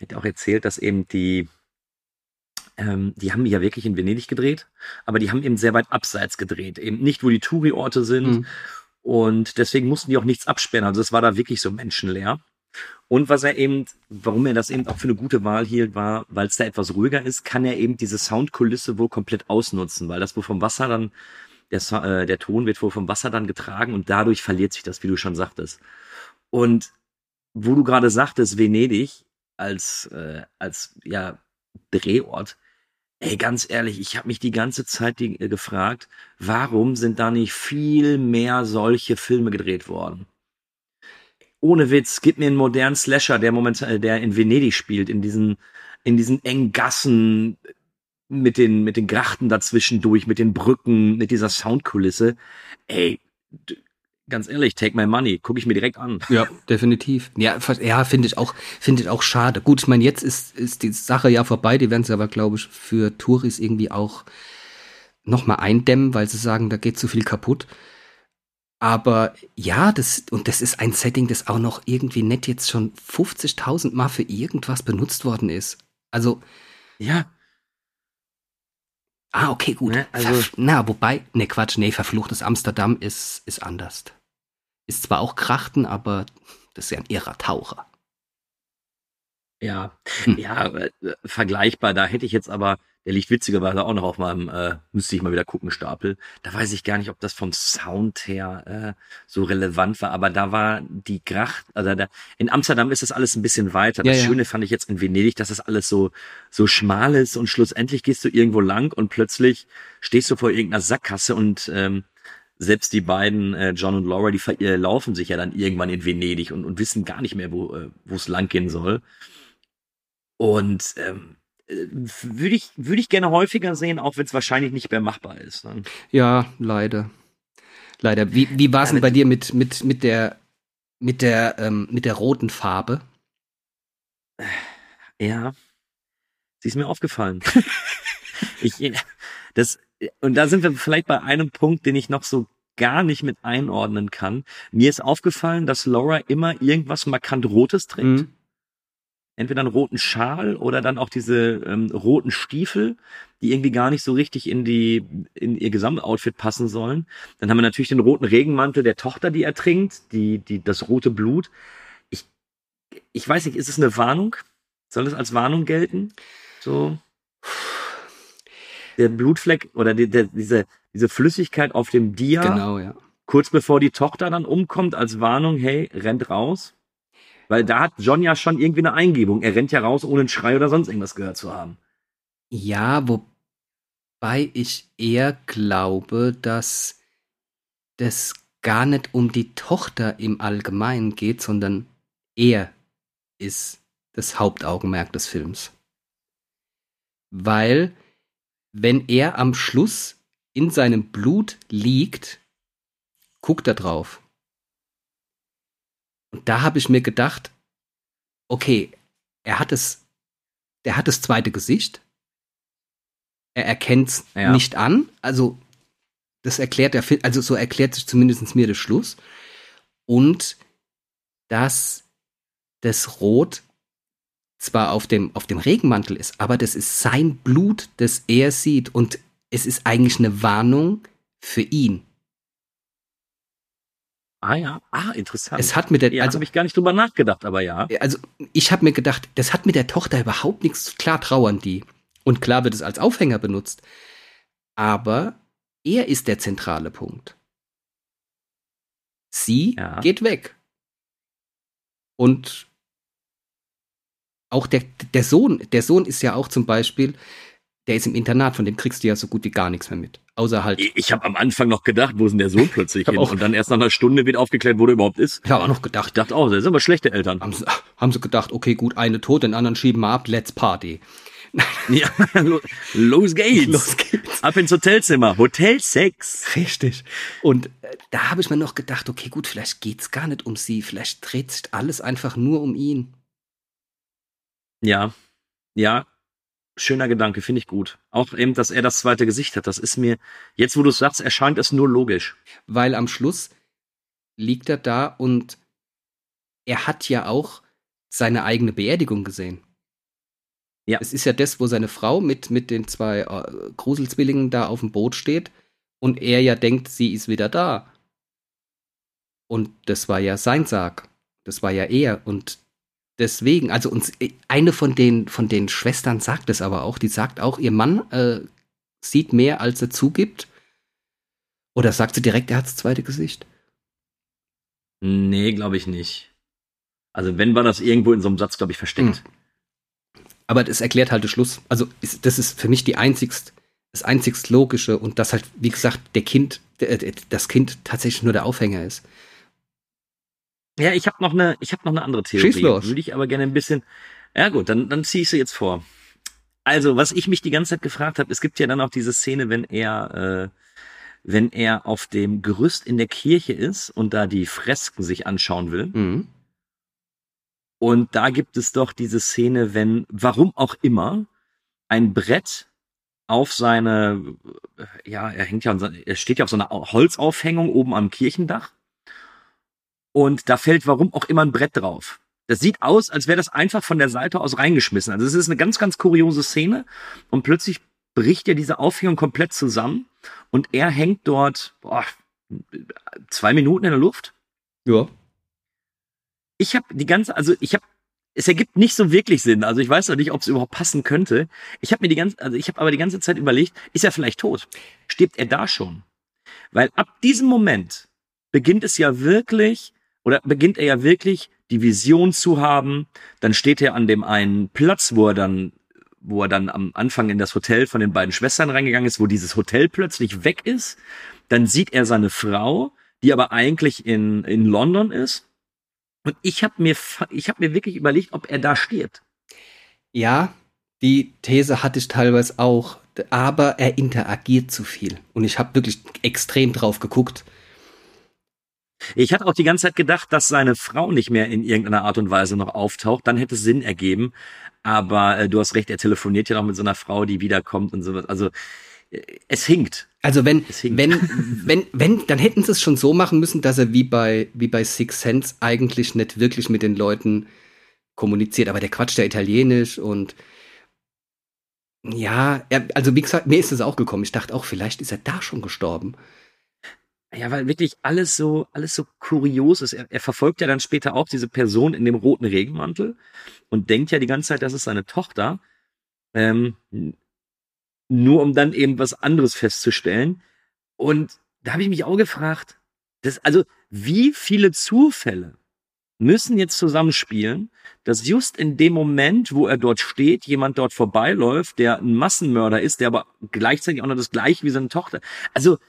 [SPEAKER 6] hat auch erzählt, dass eben die, ähm, die haben ja wirklich in Venedig gedreht, aber die haben eben sehr weit abseits gedreht, eben nicht, wo die Touri-Orte sind.
[SPEAKER 7] Mhm.
[SPEAKER 6] Und deswegen mussten die auch nichts absperren. Also es war da wirklich so menschenleer. Und was er eben, warum er das eben auch für eine gute Wahl hielt, war, weil es da etwas ruhiger ist, kann er eben diese Soundkulisse wohl komplett ausnutzen, weil das wohl vom Wasser dann, der, äh, der Ton wird wohl vom Wasser dann getragen und dadurch verliert sich das, wie du schon sagtest. Und wo du gerade sagtest, Venedig als, äh, als ja, Drehort, ey, ganz ehrlich, ich habe mich die ganze Zeit die, äh, gefragt, warum sind da nicht viel mehr solche Filme gedreht worden? ohne Witz, gib mir einen modernen Slasher, der momentan, der in Venedig spielt, in diesen, in diesen engen Gassen, mit den, mit den Grachten dazwischen durch, mit den Brücken, mit dieser Soundkulisse. Ey, ganz ehrlich, take my money, gucke ich mir direkt an.
[SPEAKER 7] Ja, definitiv. Ja, ja finde ich auch, finde ich auch schade. Gut, ich meine, jetzt ist, ist die Sache ja vorbei. Die werden sie aber, glaube ich, für Touris irgendwie auch nochmal eindämmen, weil sie sagen, da geht zu viel kaputt. Aber ja, das, und das ist ein Setting, das auch noch irgendwie nett jetzt schon 50.000 Mal für irgendwas benutzt worden ist. Also,
[SPEAKER 6] Ja,
[SPEAKER 7] ah, okay, gut.
[SPEAKER 6] Ne, also-
[SPEAKER 7] Verf- Na, wobei, ne, Quatsch, nee, verfluchtes Amsterdam ist, ist anders. Ist zwar auch Krachten, aber das ist ja ein irrer Taucher.
[SPEAKER 6] ja,
[SPEAKER 7] Hm.
[SPEAKER 6] ja, äh, vergleichbar. Da hätte ich jetzt aber, der liegt witzigerweise auch noch auf meinem, äh, müsste ich mal wieder gucken, Stapel. Da weiß ich gar nicht, ob das vom Sound her äh, so relevant war, aber da war die Gracht, also da, in Amsterdam ist das alles ein bisschen weiter.
[SPEAKER 7] Ja,
[SPEAKER 6] das
[SPEAKER 7] ja.
[SPEAKER 6] Schöne fand ich jetzt in Venedig, dass das alles so, so schmal ist und schlussendlich gehst du irgendwo lang und plötzlich stehst du vor irgendeiner Sackgasse und ähm, selbst die beiden, äh, John und Laura, die äh, laufen sich ja dann irgendwann in Venedig und, und wissen gar nicht mehr, wo äh, wo es lang gehen soll. Und ähm, äh, würde ich, würde ich gerne häufiger sehen, auch wenn es wahrscheinlich nicht mehr machbar ist. Ne?
[SPEAKER 7] Ja, leider. Leider. Wie, wie war es denn bei dir mit, mit, mit der, mit der, ähm, mit der roten Farbe?
[SPEAKER 6] Ja. Sie ist mir aufgefallen. <laughs> ich, das, und da sind wir vielleicht bei einem Punkt, den ich noch so gar nicht mit einordnen kann. Mir ist aufgefallen, dass Laura immer irgendwas markant Rotes trägt.
[SPEAKER 7] Mhm.
[SPEAKER 6] Entweder einen roten Schal oder dann auch diese ähm, roten Stiefel, die irgendwie gar nicht so richtig in die in ihr Gesamtoutfit passen sollen. Dann haben wir natürlich den roten Regenmantel der Tochter, die ertrinkt, die die das rote Blut. Ich ich weiß nicht, ist es eine Warnung? Soll es als Warnung gelten? So der Blutfleck oder die, der, diese diese Flüssigkeit auf dem Dia
[SPEAKER 7] Genau, ja.
[SPEAKER 6] kurz bevor die Tochter dann umkommt als Warnung, hey, rennt raus. Weil da hat John ja schon irgendwie eine Eingebung. Er rennt ja raus, ohne einen Schrei oder sonst irgendwas gehört zu haben.
[SPEAKER 7] Ja, wobei ich eher glaube, dass das gar nicht um die Tochter im Allgemeinen geht, sondern er ist das Hauptaugenmerk des Films. Weil, wenn er am Schluss in seinem Blut liegt, guckt er drauf. Und da habe ich mir gedacht, okay, er hat es, der hat das zweite Gesicht. Er erkennt es
[SPEAKER 6] Ja.
[SPEAKER 7] nicht an. Also, das erklärt der Film, also so erklärt sich zumindest mir der Schluss. Und dass das Rot zwar auf dem, auf dem Regenmantel ist, aber das ist sein Blut, das er sieht. Und es ist eigentlich eine Warnung für ihn.
[SPEAKER 6] Ah ja, ah, interessant.
[SPEAKER 7] Es hat mit der,
[SPEAKER 6] ja,
[SPEAKER 7] also
[SPEAKER 6] habe ich gar nicht drüber nachgedacht, aber ja.
[SPEAKER 7] also ich habe mir gedacht, das hat mit der Tochter überhaupt nichts zu klar trauern die. Und klar wird es als Aufhänger benutzt. Aber er ist der zentrale Punkt. Sie
[SPEAKER 6] Ja.
[SPEAKER 7] geht weg. Und auch der, der Sohn, der Sohn ist ja auch zum Beispiel, der ist im Internat, von dem kriegst du ja so gut wie gar nichts mehr mit. Außer halt,
[SPEAKER 6] Ich, ich habe am Anfang noch gedacht, wo ist denn der Sohn plötzlich <laughs>
[SPEAKER 7] Ich
[SPEAKER 6] hin?
[SPEAKER 7] auch-
[SPEAKER 6] Und dann erst nach einer Stunde wird aufgeklärt, wo der überhaupt ist.
[SPEAKER 7] ich habe auch noch
[SPEAKER 6] Ich
[SPEAKER 7] gedacht,
[SPEAKER 6] dachte auch, das sind aber schlechte Eltern.
[SPEAKER 7] haben sie, haben sie gedacht, okay, gut, eine tot, den anderen schieben wir ab, let's party. <laughs>
[SPEAKER 6] Ja, lo- los geht's.
[SPEAKER 7] Los geht's.
[SPEAKER 6] Ab ins Hotelzimmer. Hotel 6.
[SPEAKER 7] Richtig. Und äh, da habe ich mir noch gedacht, okay, gut, vielleicht geht's gar nicht um sie, vielleicht dreht sich alles einfach nur um ihn.
[SPEAKER 6] Ja, ja, schöner Gedanke, finde ich gut. Auch eben, dass er das zweite Gesicht hat. Das ist mir, jetzt wo du es sagst, erscheint es nur logisch.
[SPEAKER 7] Weil am Schluss liegt er da und er hat ja auch seine eigene Beerdigung gesehen.
[SPEAKER 6] Ja.
[SPEAKER 7] Es ist ja das, wo seine Frau mit, mit den zwei äh, Gruselzwillingen da auf dem Boot steht und er ja denkt, sie ist wieder da. Und das war ja sein Sarg. Das war ja er. Und deswegen, also uns, eine von den, von den Schwestern sagt es aber auch, die sagt auch, ihr Mann äh, sieht mehr, als er zugibt. Oder sagt sie direkt, er hat das zweite Gesicht?
[SPEAKER 6] Nee, glaube ich nicht. Also wenn war das irgendwo in so einem Satz, glaube ich, versteckt.
[SPEAKER 7] Aber das erklärt halt den Schluss. Also ist, das ist für mich die einzigst, das einzigst Logische und dass halt, wie gesagt, der Kind, der, das Kind tatsächlich nur der Aufhänger ist.
[SPEAKER 6] Ja, ich habe noch eine, ich habe noch eine andere Theorie.
[SPEAKER 7] Schieß los.
[SPEAKER 6] Würde ich aber gerne ein bisschen. Ja gut, dann dann ziehe ich sie jetzt vor. Also, was ich mich die ganze Zeit gefragt habe, es gibt ja dann auch diese Szene, wenn er, äh, wenn er auf dem Gerüst in der Kirche ist und da die Fresken sich anschauen will.
[SPEAKER 7] Mhm.
[SPEAKER 6] Und da gibt es doch diese Szene, wenn, warum auch immer, ein Brett auf seine, ja, er hängt ja, er steht ja auf so einer Holzaufhängung oben am Kirchendach. Und da fällt warum auch immer ein Brett drauf. Das sieht aus, als wäre das einfach von der Seite aus reingeschmissen. Also es ist eine ganz, ganz kuriose Szene. Und plötzlich bricht ja diese Aufhängung komplett zusammen. Und er hängt dort, boah, zwei Minuten in der Luft
[SPEAKER 7] Ja.
[SPEAKER 6] ich habe die ganze, also ich habe, es ergibt nicht so wirklich Sinn. Also ich weiß noch nicht, ob es überhaupt passen könnte. Ich habe mir die ganze, also ich habe aber die ganze Zeit überlegt, ist er vielleicht tot? Stirbt er da schon? Weil ab diesem Moment beginnt es ja wirklich, oder beginnt er ja wirklich die Vision zu haben. Dann steht er an dem einen Platz, wo er dann, wo er dann am Anfang in das Hotel von den beiden Schwestern reingegangen ist, wo dieses Hotel plötzlich weg ist. Dann sieht er seine Frau, die aber eigentlich in, in London ist. Und ich habe mir, ich habe mir wirklich überlegt, ob er da stirbt.
[SPEAKER 7] Ja, die These hatte ich teilweise auch, aber er interagiert zu viel. Und ich habe wirklich extrem drauf geguckt.
[SPEAKER 6] Ich hatte auch die ganze Zeit gedacht, dass seine Frau nicht mehr in irgendeiner Art und Weise noch auftaucht. Dann hätte es Sinn ergeben. Aber äh, du hast recht, er telefoniert ja noch mit so einer Frau, die wiederkommt und sowas. Also äh, es hinkt.
[SPEAKER 7] Also wenn,
[SPEAKER 6] Es hinkt.
[SPEAKER 7] wenn, <laughs> wenn, wenn, dann hätten sie es schon so machen müssen, dass er wie bei, wie bei Six Sense eigentlich nicht wirklich mit den Leuten kommuniziert. Aber der quatscht ja Italienisch und ja, er, also wie gesagt, mir ist es auch gekommen. Ich dachte auch, vielleicht ist er da schon gestorben.
[SPEAKER 6] Ja, weil wirklich alles so, alles so kurios ist. Er, er verfolgt ja dann später auch diese Person in dem roten Regenmantel und denkt ja die ganze Zeit, das ist seine Tochter. Ähm, nur um dann eben was anderes festzustellen. Und da habe ich mich auch gefragt, das, also wie viele Zufälle müssen jetzt zusammenspielen, dass just in dem Moment, wo er dort steht, jemand dort vorbeiläuft, der ein Massenmörder ist, der aber gleichzeitig auch noch das gleiche wie seine Tochter. Also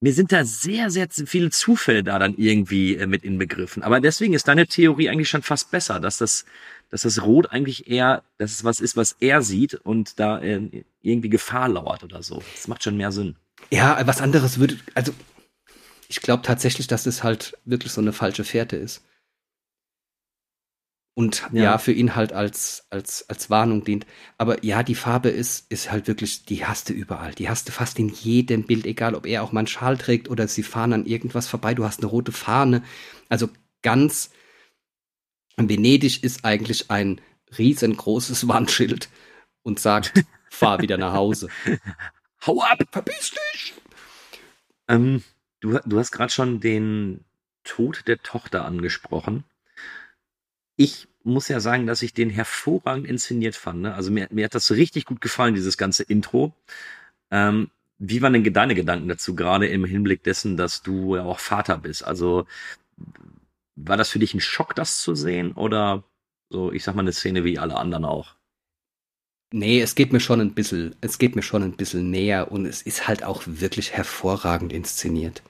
[SPEAKER 6] mir sind da sehr, sehr viele Zufälle da dann irgendwie äh, mit inbegriffen. Aber deswegen ist deine Theorie eigentlich schon fast besser, dass das, dass das Rot eigentlich eher, dass es was ist, was er sieht und da äh, irgendwie Gefahr lauert oder so. Das macht schon mehr Sinn.
[SPEAKER 7] Ja, was anderes würde, also ich glaube tatsächlich, dass es halt wirklich so eine falsche Fährte ist. Und ja.
[SPEAKER 6] Ja.
[SPEAKER 7] für ihn halt als, als, als Warnung dient. Aber ja, die Farbe ist, ist halt wirklich, die hast du überall. Die hast du fast in jedem Bild, egal ob er auch mal einen Schal trägt oder sie fahren an irgendwas vorbei. Du hast eine rote Fahne. Also ganz, Venedig ist eigentlich ein riesengroßes <laughs> Wandschild und sagt, fahr wieder nach Hause. <laughs>
[SPEAKER 6] Hau ab!
[SPEAKER 7] Verpiss dich!
[SPEAKER 6] Ähm, du, du hast gerade schon den Tod der Tochter angesprochen. Ich muss ja sagen, dass ich den hervorragend inszeniert fand. Ne? Also mir, mir hat das richtig gut gefallen, dieses ganze Intro. Ähm, wie waren denn deine Gedanken dazu, gerade im Hinblick dessen, dass du ja auch Vater bist? Also war das für dich ein Schock, das zu sehen? Oder so, ich sag mal, eine Szene wie alle anderen auch?
[SPEAKER 7] Nee, es geht mir schon ein bisschen, es geht mir schon ein bisschen näher und es ist halt auch wirklich hervorragend inszeniert.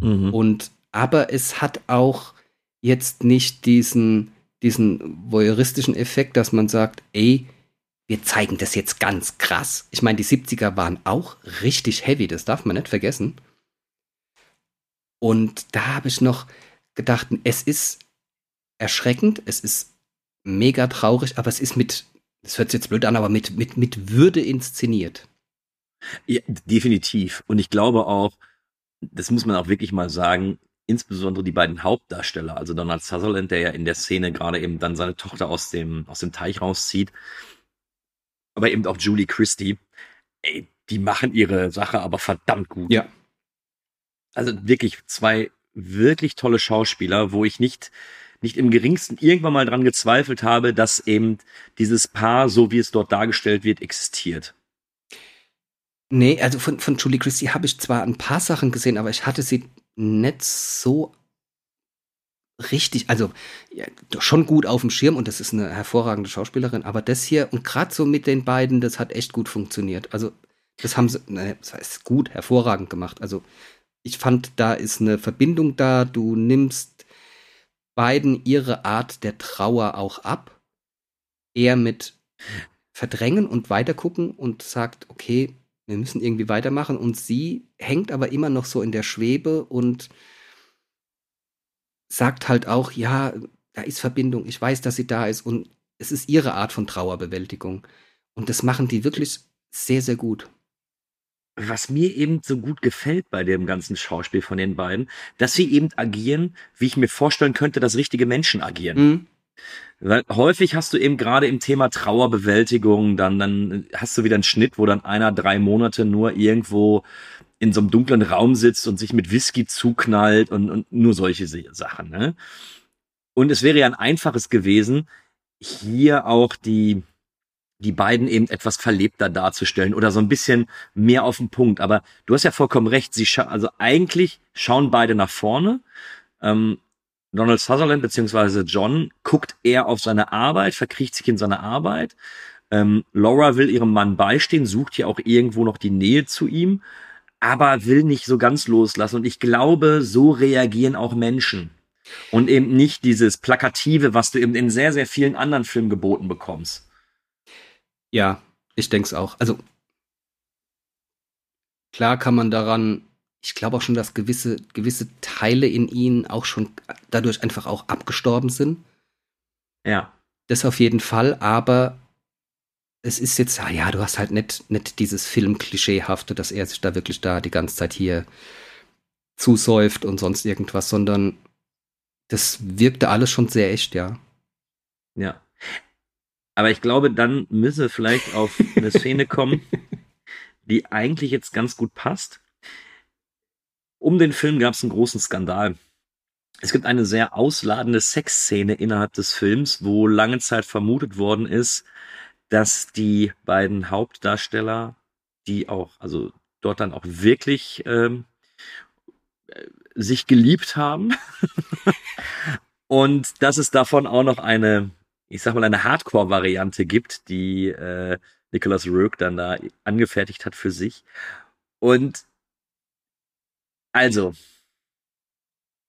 [SPEAKER 6] Mhm.
[SPEAKER 7] Und aber es hat auch jetzt nicht diesen, diesen voyeuristischen Effekt, dass man sagt, ey, wir zeigen das jetzt ganz krass. Ich meine, die 70er waren auch richtig heavy, das darf man nicht vergessen. Und da habe ich noch gedacht, es ist erschreckend, es ist mega traurig, aber es ist mit, das hört sich jetzt blöd an, aber mit, mit, mit Würde inszeniert.
[SPEAKER 6] Ja, definitiv. Und ich glaube auch, das muss man auch wirklich mal sagen, insbesondere die beiden Hauptdarsteller, also Donald Sutherland, der ja in der Szene gerade eben dann seine Tochter aus dem, aus dem Teich rauszieht, aber eben auch Julie Christie, ey, die machen ihre Sache aber verdammt gut.
[SPEAKER 7] Ja.
[SPEAKER 6] Also wirklich zwei wirklich tolle Schauspieler, wo ich nicht, nicht im geringsten irgendwann mal dran gezweifelt habe, dass eben dieses Paar, so wie es dort dargestellt wird, existiert.
[SPEAKER 7] Nee, also von, von Julie Christie habe ich zwar ein paar Sachen gesehen, aber ich hatte sie nicht so richtig, also ja, schon gut auf dem Schirm und das ist eine hervorragende Schauspielerin, aber das hier und gerade so mit den beiden, das hat echt gut funktioniert. Also das haben sie, ne, das heißt gut, hervorragend gemacht. Also ich fand, da ist eine Verbindung da, du nimmst beiden ihre Art der Trauer auch ab, eher mit verdrängen und weitergucken und sagt, okay, wir müssen irgendwie weitermachen und sie hängt aber immer noch so in der Schwebe und sagt halt auch, ja, da ist Verbindung, ich weiß, dass sie da ist und es ist ihre Art von Trauerbewältigung und das machen die wirklich sehr, sehr gut.
[SPEAKER 6] was mir eben so gut gefällt bei dem ganzen Schauspiel von den beiden, dass sie eben agieren, wie ich mir vorstellen könnte, dass richtige Menschen agieren.
[SPEAKER 7] Mhm.
[SPEAKER 6] Weil häufig hast du eben gerade im Thema Trauerbewältigung, dann, dann hast du wieder einen Schnitt, wo dann einer drei Monate nur irgendwo in so einem dunklen Raum sitzt und sich mit Whisky zuknallt und, und nur solche Sachen. Ne? Und es wäre ja ein einfaches gewesen, hier auch die, die beiden eben etwas verlebter darzustellen oder so ein bisschen mehr auf den Punkt. Aber du hast ja vollkommen recht. Sie scha also eigentlich schauen beide nach vorne. Ähm, Donald Sutherland beziehungsweise John guckt eher auf seine Arbeit, verkriecht sich in seine Arbeit. Ähm, Laura will ihrem Mann beistehen, sucht ja auch irgendwo noch die Nähe zu ihm, aber will nicht so ganz loslassen. Und ich glaube, so reagieren auch Menschen. Und eben nicht dieses Plakative, was du eben in sehr, sehr vielen anderen Filmen geboten bekommst.
[SPEAKER 7] Ja, ich denke es auch. Also klar kann man daran ich glaube auch schon, dass gewisse, gewisse Teile in ihnen auch schon dadurch einfach auch abgestorben sind.
[SPEAKER 6] Ja.
[SPEAKER 7] Das auf jeden Fall, aber es ist jetzt, ah ja, du hast halt nicht, nicht dieses Film-Klischeehafte, dass er sich da wirklich da die ganze Zeit hier zusäuft und sonst irgendwas, sondern das wirkte alles schon sehr echt, ja.
[SPEAKER 6] Ja. Aber ich glaube, dann müsse vielleicht auf eine Szene kommen, <laughs> die eigentlich jetzt ganz gut passt. Um den Film gab es einen großen Skandal. Es gibt eine sehr ausladende Sexszene innerhalb des Films, wo lange Zeit vermutet worden ist, dass die beiden Hauptdarsteller, die auch, also dort dann auch wirklich ähm, äh, sich geliebt haben. <laughs> Und dass es davon auch noch eine, ich sag mal, eine Hardcore-Variante gibt, die äh, Nicholas Rourke dann da angefertigt hat für sich. Und also,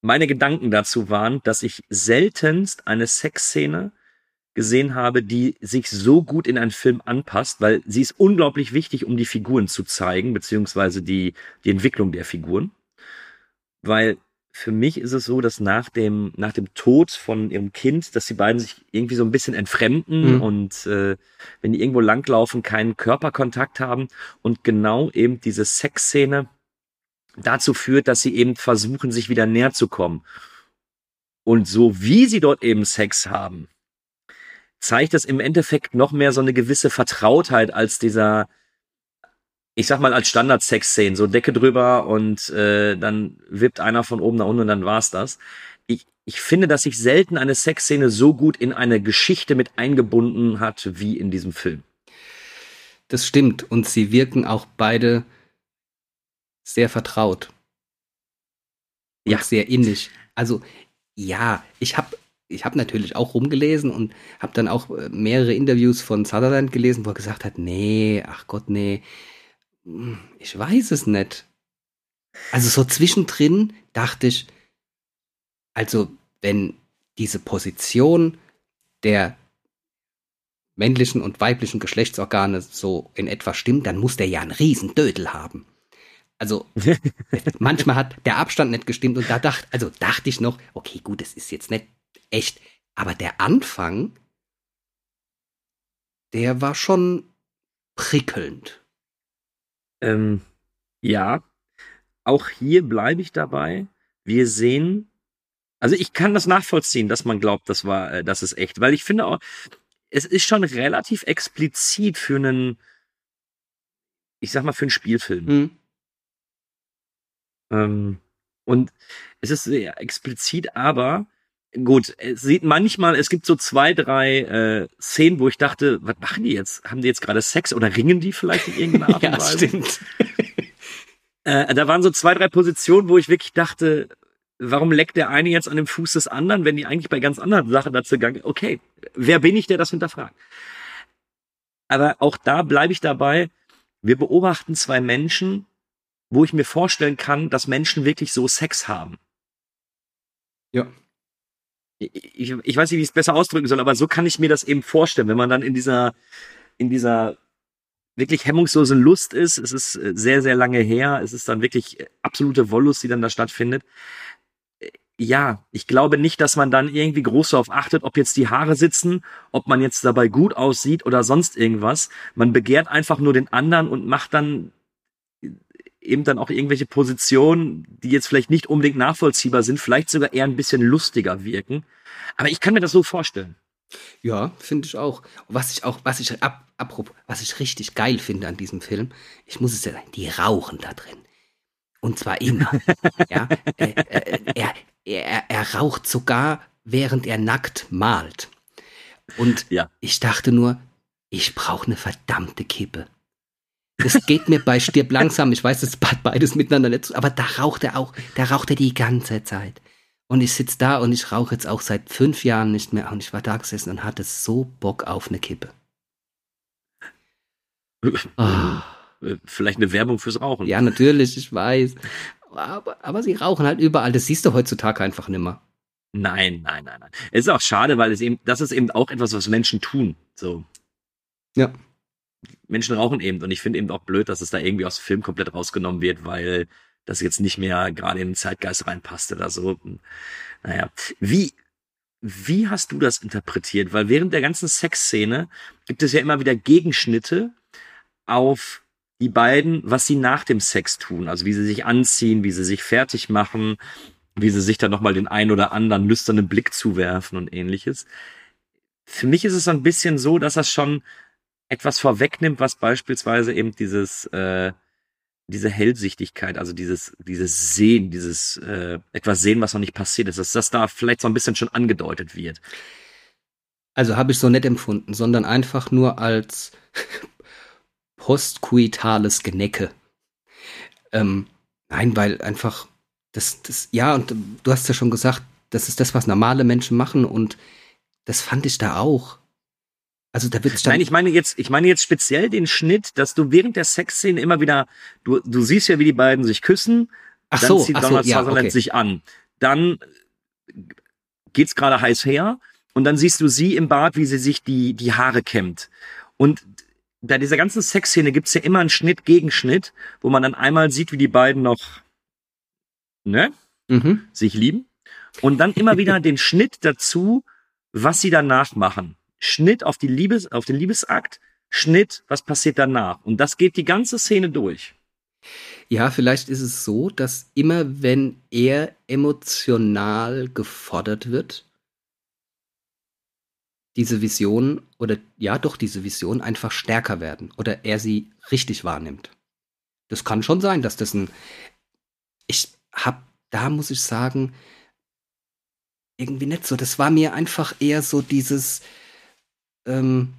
[SPEAKER 6] meine Gedanken dazu waren, dass ich seltenst eine Sexszene gesehen habe, die sich so gut in einen Film anpasst, weil sie ist unglaublich wichtig, um die Figuren zu zeigen, beziehungsweise die, die Entwicklung der Figuren. Weil für mich ist es so, dass nach dem, nach dem Tod von ihrem Kind, dass die beiden sich irgendwie so ein bisschen entfremden
[SPEAKER 7] Mhm.
[SPEAKER 6] und äh, wenn die irgendwo langlaufen, keinen Körperkontakt haben und genau eben diese Sexszene dazu führt, dass sie eben versuchen, sich wieder näher zu kommen. Und so wie sie dort eben Sex haben, zeigt es im Endeffekt noch mehr so eine gewisse Vertrautheit als dieser, ich sag mal, als Standard-Sex-Szenen, so Decke drüber und äh, dann wippt einer von oben nach unten und dann war's das. Ich, ich finde, dass sich selten eine Sexszene so gut in eine Geschichte mit eingebunden hat wie in diesem Film.
[SPEAKER 7] Das stimmt. Und sie wirken auch beide sehr vertraut. Und
[SPEAKER 6] Ja.
[SPEAKER 7] sehr innig. Also, ja, ich habe ich hab natürlich auch rumgelesen und habe dann auch äh, mehrere Interviews von Sutherland gelesen, wo er gesagt hat, nee, ach Gott, nee, hm, ich weiß es nicht. Also so zwischendrin dachte ich, also wenn diese Position der männlichen und weiblichen Geschlechtsorgane so in etwa stimmt, dann muss der ja einen riesen Dödel haben. Also <laughs> manchmal hat der Abstand nicht gestimmt und da dachte, also dachte ich noch, okay, gut, das ist jetzt nicht echt, aber der Anfang, der war schon prickelnd.
[SPEAKER 6] Ähm, ja, auch hier bleibe ich dabei. Wir sehen, also ich kann das nachvollziehen, dass man glaubt, das war, äh, das ist echt, weil ich finde auch, es ist schon relativ explizit für einen, ich sag mal, für einen Spielfilm.
[SPEAKER 7] Hm.
[SPEAKER 6] Ähm, und es ist sehr explizit, aber gut, es sieht manchmal, es gibt so zwei, drei äh, Szenen, wo ich dachte, was machen die jetzt? Haben die jetzt gerade Sex oder ringen die vielleicht in irgendeiner <laughs> Art und
[SPEAKER 7] Ja,
[SPEAKER 6] Weise?
[SPEAKER 7] stimmt. <laughs>
[SPEAKER 6] Äh, da waren so zwei, drei Positionen, wo ich wirklich dachte, warum leckt der eine jetzt an dem Fuß des anderen, wenn die eigentlich bei ganz anderen Sachen dazu gegangen Okay, wer bin ich, der das hinterfragt? Aber auch da bleibe ich dabei, wir beobachten zwei Menschen, wo ich mir vorstellen kann, dass Menschen wirklich so Sex haben.
[SPEAKER 7] Ja.
[SPEAKER 6] Ich, ich, weiß nicht, wie ich es besser ausdrücken soll, aber so kann ich mir das eben vorstellen, wenn man dann in dieser, in dieser wirklich hemmungslosen Lust ist. Es ist äh, sehr, sehr lange her. Es ist dann wirklich äh, absolute Wollust, die dann da stattfindet. Äh, Ja, ich glaube nicht, dass man dann irgendwie groß darauf achtet, ob jetzt die Haare sitzen, ob man jetzt dabei gut aussieht oder sonst irgendwas. Man begehrt einfach nur den anderen und macht dann eben dann auch irgendwelche Positionen, die jetzt vielleicht nicht unbedingt nachvollziehbar sind, vielleicht sogar eher ein bisschen lustiger wirken. Aber ich kann mir das so vorstellen.
[SPEAKER 7] Ja, finde ich auch. Was ich auch, was ich ab, apropos, was ich richtig geil finde an diesem Film, ich muss es ja sagen, die rauchen da drin. Und zwar immer. <laughs> ja, äh, äh, er, er, er raucht sogar, während er nackt malt. Und
[SPEAKER 6] Ja.
[SPEAKER 7] ich dachte nur, ich brauche eine verdammte Kippe. Das geht mir bei Stirb langsam. Ich weiß, das hat beides miteinander nicht zu, aber da raucht er auch, da raucht er die ganze Zeit. Und ich sitze da und ich rauche jetzt auch seit fünf Jahren nicht mehr. Und ich war da gesessen und hatte so Bock auf eine Kippe.
[SPEAKER 6] Äh, Vielleicht eine Werbung fürs Rauchen.
[SPEAKER 7] Ja, natürlich, ich weiß. Aber, aber sie rauchen halt überall. Das siehst du heutzutage einfach nimmer.
[SPEAKER 6] Nein, nein, nein, nein. Es ist auch schade, weil es eben, das ist eben auch etwas, was Menschen tun. So.
[SPEAKER 7] Ja.
[SPEAKER 6] Menschen rauchen eben und ich finde eben auch blöd, dass es da irgendwie aus dem Film komplett rausgenommen wird, weil das jetzt nicht mehr gerade in den Zeitgeist reinpasst oder so. Naja, wie, wie hast du das interpretiert? Weil während der ganzen Sexszene gibt es ja immer wieder Gegenschnitte auf die beiden, was sie nach dem Sex tun. Also wie sie sich anziehen, wie sie sich fertig machen, wie sie sich dann nochmal den ein oder anderen lüsternen Blick zuwerfen und ähnliches. Für mich ist es so ein bisschen so, dass das schon etwas vorwegnimmt, was beispielsweise eben dieses äh, diese Hellsichtigkeit, also dieses dieses Sehen, dieses äh, etwas sehen, was noch nicht passiert ist, dass das da vielleicht so ein bisschen schon angedeutet wird.
[SPEAKER 7] Also habe ich so nicht empfunden, sondern einfach nur als <laughs> postkuitales Genecke. Ähm, nein, weil einfach das, das, ja, und du hast ja schon gesagt, das ist das, was normale Menschen machen und das fand ich da auch. Also da wird
[SPEAKER 6] Nein, ich meine jetzt, ich meine jetzt speziell den Schnitt, dass du während der Sexszene immer wieder, du, du siehst ja, wie die beiden sich küssen,
[SPEAKER 7] ach
[SPEAKER 6] dann
[SPEAKER 7] so,
[SPEAKER 6] zieht Donald
[SPEAKER 7] so, ja,
[SPEAKER 6] Sutherland
[SPEAKER 7] okay.
[SPEAKER 6] sich an. Dann geht's gerade heiß her und dann siehst du sie im Bad, wie sie sich die, die Haare kämmt. Und bei dieser ganzen Sexszene gibt's ja immer einen Schnitt Gegenschnitt, wo man dann einmal sieht, wie die beiden noch ne,
[SPEAKER 7] Mhm.
[SPEAKER 6] sich lieben und dann immer wieder den Schnitt dazu, was sie danach machen. Schnitt auf die Liebes, auf den Liebesakt, Schnitt, was passiert danach? Und das geht die ganze Szene durch.
[SPEAKER 7] Ja, vielleicht ist es so, dass immer wenn er emotional gefordert wird, diese Visionen oder ja doch diese Visionen einfach stärker werden oder er sie richtig wahrnimmt. Das kann schon sein, dass das ein ich hab da muss ich sagen irgendwie nicht so. Das war mir einfach eher so dieses ähm,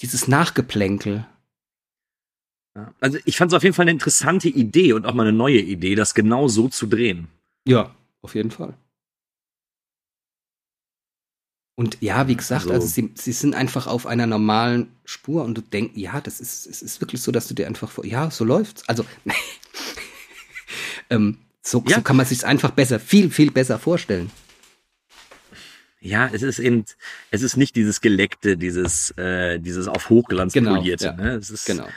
[SPEAKER 7] dieses Nachgeplänkel.
[SPEAKER 6] Also ich fand es auf jeden Fall eine interessante Idee und auch mal eine neue Idee, das genau so zu drehen.
[SPEAKER 7] Ja, auf jeden Fall. Und ja, wie gesagt, also,
[SPEAKER 6] Also-
[SPEAKER 7] sie, sie sind einfach auf einer normalen Spur und du denkst, ja, das ist, es ist wirklich so, dass du dir einfach vor, ja, so läuft's. Also, <laughs> ähm, so,
[SPEAKER 6] Ja.
[SPEAKER 7] so kann man sich einfach besser, viel, viel besser vorstellen.
[SPEAKER 6] Ja, es ist eben, es ist nicht dieses Geleckte, dieses, äh, dieses auf Hochglanz
[SPEAKER 7] Genau,
[SPEAKER 6] polierte.
[SPEAKER 7] ja.
[SPEAKER 6] Ne? Es ist,
[SPEAKER 7] Genau.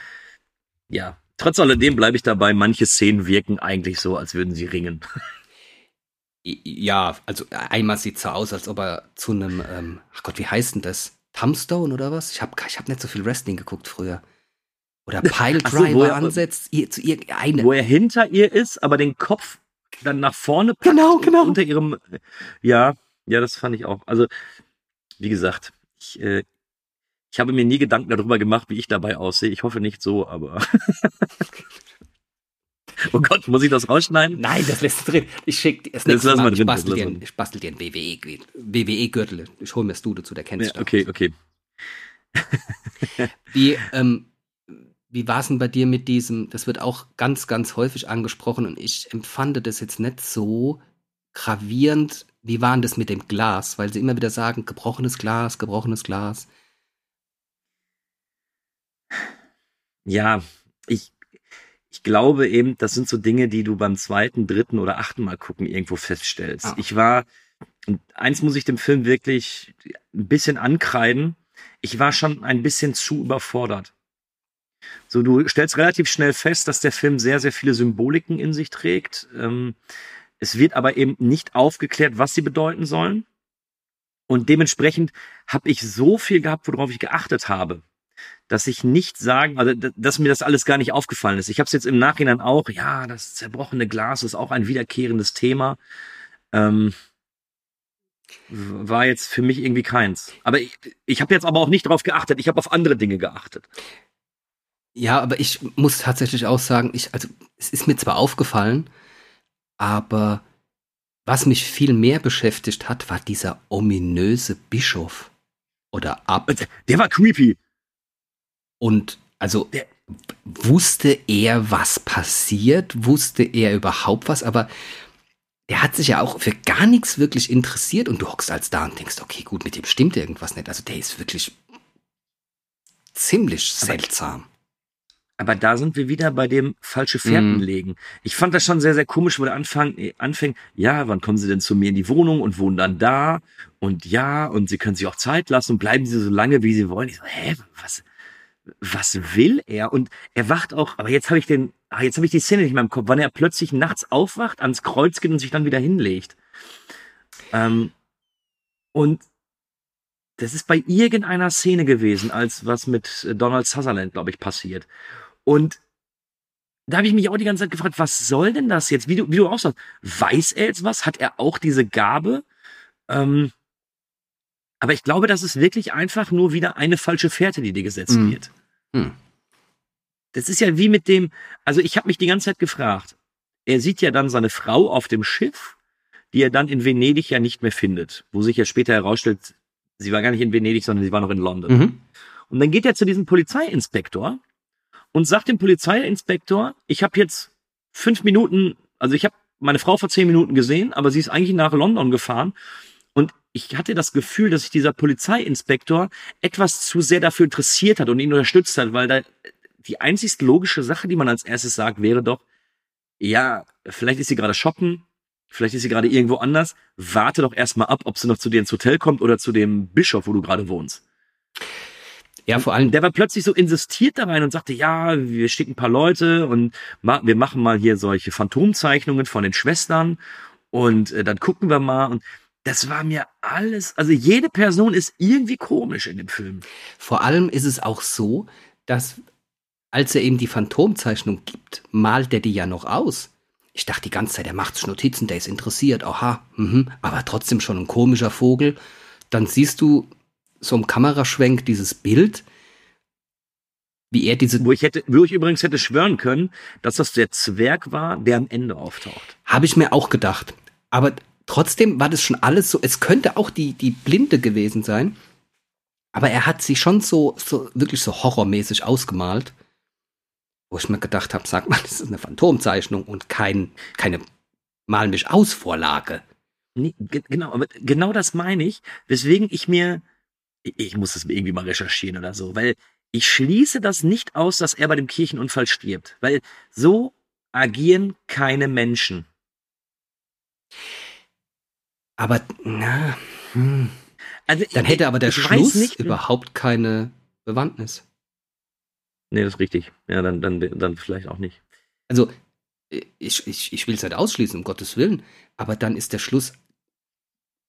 [SPEAKER 6] Ja. Trotz alledem bleibe ich dabei, manche Szenen wirken eigentlich so, als würden sie ringen.
[SPEAKER 7] Ja, also einmal sieht so aus, als ob er zu einem, ähm, ach Gott, wie heißt denn das? Thumbstone oder was? Ich habe ich hab nicht so viel Wrestling geguckt früher. Oder <laughs> Piledriver
[SPEAKER 6] so, wo er-
[SPEAKER 7] ansetzt, ihr, zu irgendeinem.
[SPEAKER 6] Wo er hinter ihr ist, aber den Kopf dann nach vorne packt
[SPEAKER 7] Genau, genau.
[SPEAKER 6] unter ihrem, ja, ja, das fand ich auch. Also, wie gesagt, ich, äh, ich habe mir nie Gedanken darüber gemacht, wie ich dabei aussehe. Ich hoffe nicht so, aber. <laughs> oh Gott, muss ich das rausschneiden?
[SPEAKER 7] Nein, das lässt du drin. Ich schick das
[SPEAKER 6] Das
[SPEAKER 7] nächste Mal, ich
[SPEAKER 6] drin, das
[SPEAKER 7] bastel, dir, ich bastel dir ein WWE, WWE-Gürtel. Ich hol mir das Dude zu, der kennst
[SPEAKER 6] Ja,
[SPEAKER 7] du.
[SPEAKER 6] okay, okay. <laughs>
[SPEAKER 7] Wie, ähm, wie war es denn bei dir mit diesem, das wird auch ganz, ganz häufig angesprochen und ich empfand das jetzt nicht so gravierend. Wie war denn das mit dem Glas? Weil sie immer wieder sagen, gebrochenes Glas, gebrochenes Glas.
[SPEAKER 6] Ja, ich, ich glaube eben, das sind so Dinge, die du beim zweiten, dritten oder achten Mal gucken irgendwo feststellst.
[SPEAKER 7] Ah.
[SPEAKER 6] Ich war, und eins muss ich dem Film wirklich ein bisschen ankreiden, ich war schon ein bisschen zu überfordert. So, du stellst relativ schnell fest, dass der Film sehr, sehr viele Symboliken in sich trägt. Ähm, es wird aber eben nicht aufgeklärt, was sie bedeuten sollen. Und dementsprechend habe ich so viel gehabt, worauf ich geachtet habe dass ich nicht sagen, also dass mir das alles gar nicht aufgefallen ist. Ich habe es jetzt im Nachhinein auch, ja, das zerbrochene Glas ist auch ein wiederkehrendes Thema. Ähm, war jetzt für mich irgendwie keins. Aber ich, ich habe jetzt aber auch nicht darauf geachtet. Ich habe auf andere Dinge geachtet.
[SPEAKER 7] Ja, aber ich muss tatsächlich auch sagen, ich, also, es ist mir zwar aufgefallen, aber was mich viel mehr beschäftigt hat, war dieser ominöse Bischof oder Abt.
[SPEAKER 6] Der war creepy.
[SPEAKER 7] Und also wusste er, was passiert? Wusste er überhaupt was? Aber der hat sich ja auch für gar nichts wirklich interessiert und du hockst als da und denkst, okay, gut, mit dem stimmt irgendwas nicht. Also der ist wirklich ziemlich seltsam.
[SPEAKER 6] Aber da sind wir wieder bei dem falsche Fährten
[SPEAKER 7] Mhm.
[SPEAKER 6] legen. Ich fand das schon sehr, sehr komisch, wo der Anfang, äh, anfängt, ja, wann kommen Sie denn zu mir in die Wohnung und wohnen dann da? Und ja, und Sie können sich auch Zeit lassen und bleiben Sie so lange, wie Sie wollen. Ich so, hä, was, was will er? Und er wacht auch, aber jetzt habe ich den, ah, jetzt habe ich die Szene nicht mehr im Kopf, wann er plötzlich nachts aufwacht, ans Kreuz geht und sich dann wieder hinlegt. Ähm, und das ist bei irgendeiner Szene gewesen, als was mit Donald Sutherland, glaube ich, passiert. Und da habe ich mich auch die ganze Zeit gefragt, was soll denn das jetzt? Wie du, wie du auch sagst, weiß er jetzt was? Hat er auch diese Gabe? Ähm, aber ich glaube, das ist wirklich einfach nur wieder eine falsche Fährte, die dir gesetzt
[SPEAKER 7] Mhm.
[SPEAKER 6] wird.
[SPEAKER 7] Hm.
[SPEAKER 6] Das ist ja wie mit dem, also ich habe mich die ganze Zeit gefragt. Er sieht ja dann seine Frau auf dem Schiff, die er dann in Venedig ja nicht mehr findet, wo sich ja später herausstellt, sie war gar nicht in Venedig, sondern sie war noch in London.
[SPEAKER 7] Mhm.
[SPEAKER 6] Und dann geht er zu diesem Polizeiinspektor und sagt dem Polizeiinspektor, ich habe jetzt fünf Minuten, also ich habe meine Frau vor zehn Minuten gesehen, aber sie ist eigentlich nach London gefahren. Und ich hatte das Gefühl, dass sich dieser Polizeiinspektor etwas zu sehr dafür interessiert hat und ihn unterstützt hat, weil da die einzigst logische Sache, die man als erstes sagt, wäre doch, ja, vielleicht ist sie gerade shoppen, vielleicht ist sie gerade irgendwo anders, warte doch erstmal ab, ob sie noch zu dir ins Hotel kommt oder zu dem Bischof, wo du gerade wohnst.
[SPEAKER 7] Ja, vor allem,
[SPEAKER 6] Der war plötzlich so insistiert da rein und sagte, ja, wir schicken ein paar Leute und ma wir machen mal hier solche Phantomzeichnungen von den Schwestern und äh, dann gucken wir mal und das war mir alles, also jede Person ist irgendwie komisch in dem Film.
[SPEAKER 7] vor allem ist es auch so, dass als er ihm die Phantomzeichnung gibt, malt er die ja noch aus. Ich dachte die ganze Zeit, er macht sich Notizen, der ist interessiert, aha, mhm, aber trotzdem schon ein komischer Vogel. Dann siehst du so im Kameraschwenk dieses Bild, wie er diese,
[SPEAKER 6] Wo ich hätte, wo ich übrigens hätte schwören können, dass das der Zwerg war, der am Ende auftaucht.
[SPEAKER 7] habe ich mir auch gedacht. Aber trotzdem war das schon alles so, es könnte auch die, die Blinde gewesen sein. Aber er hat sie schon so, so wirklich so horrormäßig ausgemalt, wo ich mir gedacht habe, sag mal, <laughs> das ist eine Phantomzeichnung und kein, keine Mal mich aus Vorlage.
[SPEAKER 6] Nee, ge- genau, aber genau das meine ich, weswegen ich mir, ich, muss das irgendwie mal recherchieren oder so, weil ich schließe das nicht aus, dass er bei dem Kirchenunfall stirbt, weil so agieren keine Menschen.
[SPEAKER 7] Aber, na, hm.
[SPEAKER 6] Also,
[SPEAKER 7] dann hätte aber der Schluss
[SPEAKER 6] nicht,
[SPEAKER 7] überhaupt keine Bewandtnis.
[SPEAKER 6] Nee, das ist richtig. Ja, dann, dann, dann vielleicht auch nicht.
[SPEAKER 7] Also, ich, ich, ich will es nicht ausschließen, um Gottes Willen, aber dann ist der Schluss,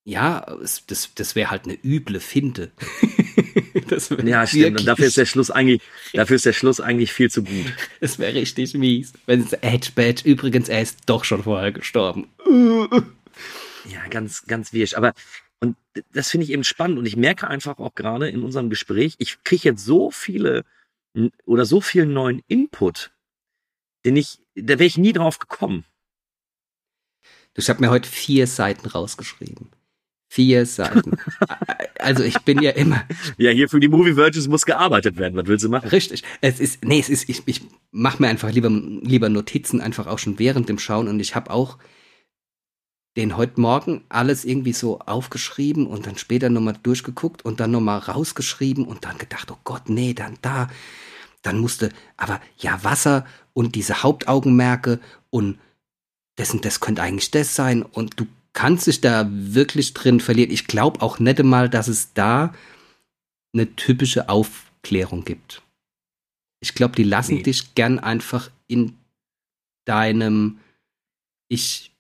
[SPEAKER 7] ja, es, das, das wäre halt eine üble Finte. <laughs> das
[SPEAKER 6] Ja, stimmt. Und dafür ist der Schluss eigentlich, dafür ist der Schluss eigentlich viel zu gut. <laughs>
[SPEAKER 7] Das wäre richtig mies. Wenn es Edge Badge, übrigens, er ist doch schon vorher gestorben. <laughs>
[SPEAKER 6] Ja, ganz, ganz wirsch. Aber und das finde ich eben spannend und ich merke einfach auch gerade in unserem Gespräch, ich kriege jetzt so viele oder so viel neuen Input, den ich, da wäre ich nie drauf gekommen.
[SPEAKER 7] Ich habe mir heute vier Seiten rausgeschrieben. Vier Seiten. also ich bin ja immer
[SPEAKER 6] Ja, hier für die Movie Virgins muss gearbeitet werden. Was willst du machen?
[SPEAKER 7] richtig. Es ist nee, es ist ich, ich mache mir einfach lieber lieber Notizen einfach auch schon während dem Schauen und ich habe auch den heute Morgen alles irgendwie so aufgeschrieben und dann später nochmal durchgeguckt und dann nochmal rausgeschrieben und dann gedacht, oh Gott, nee, dann da. Dann musste, aber ja, Wasser und diese Hauptaugenmerke und das und das könnte eigentlich das sein und du kannst dich da wirklich drin verlieren. Ich glaube auch nicht mal, dass es da eine typische Aufklärung gibt. Ich glaube, die lassen
[SPEAKER 6] Nee.
[SPEAKER 7] dich gern einfach in deinem, ich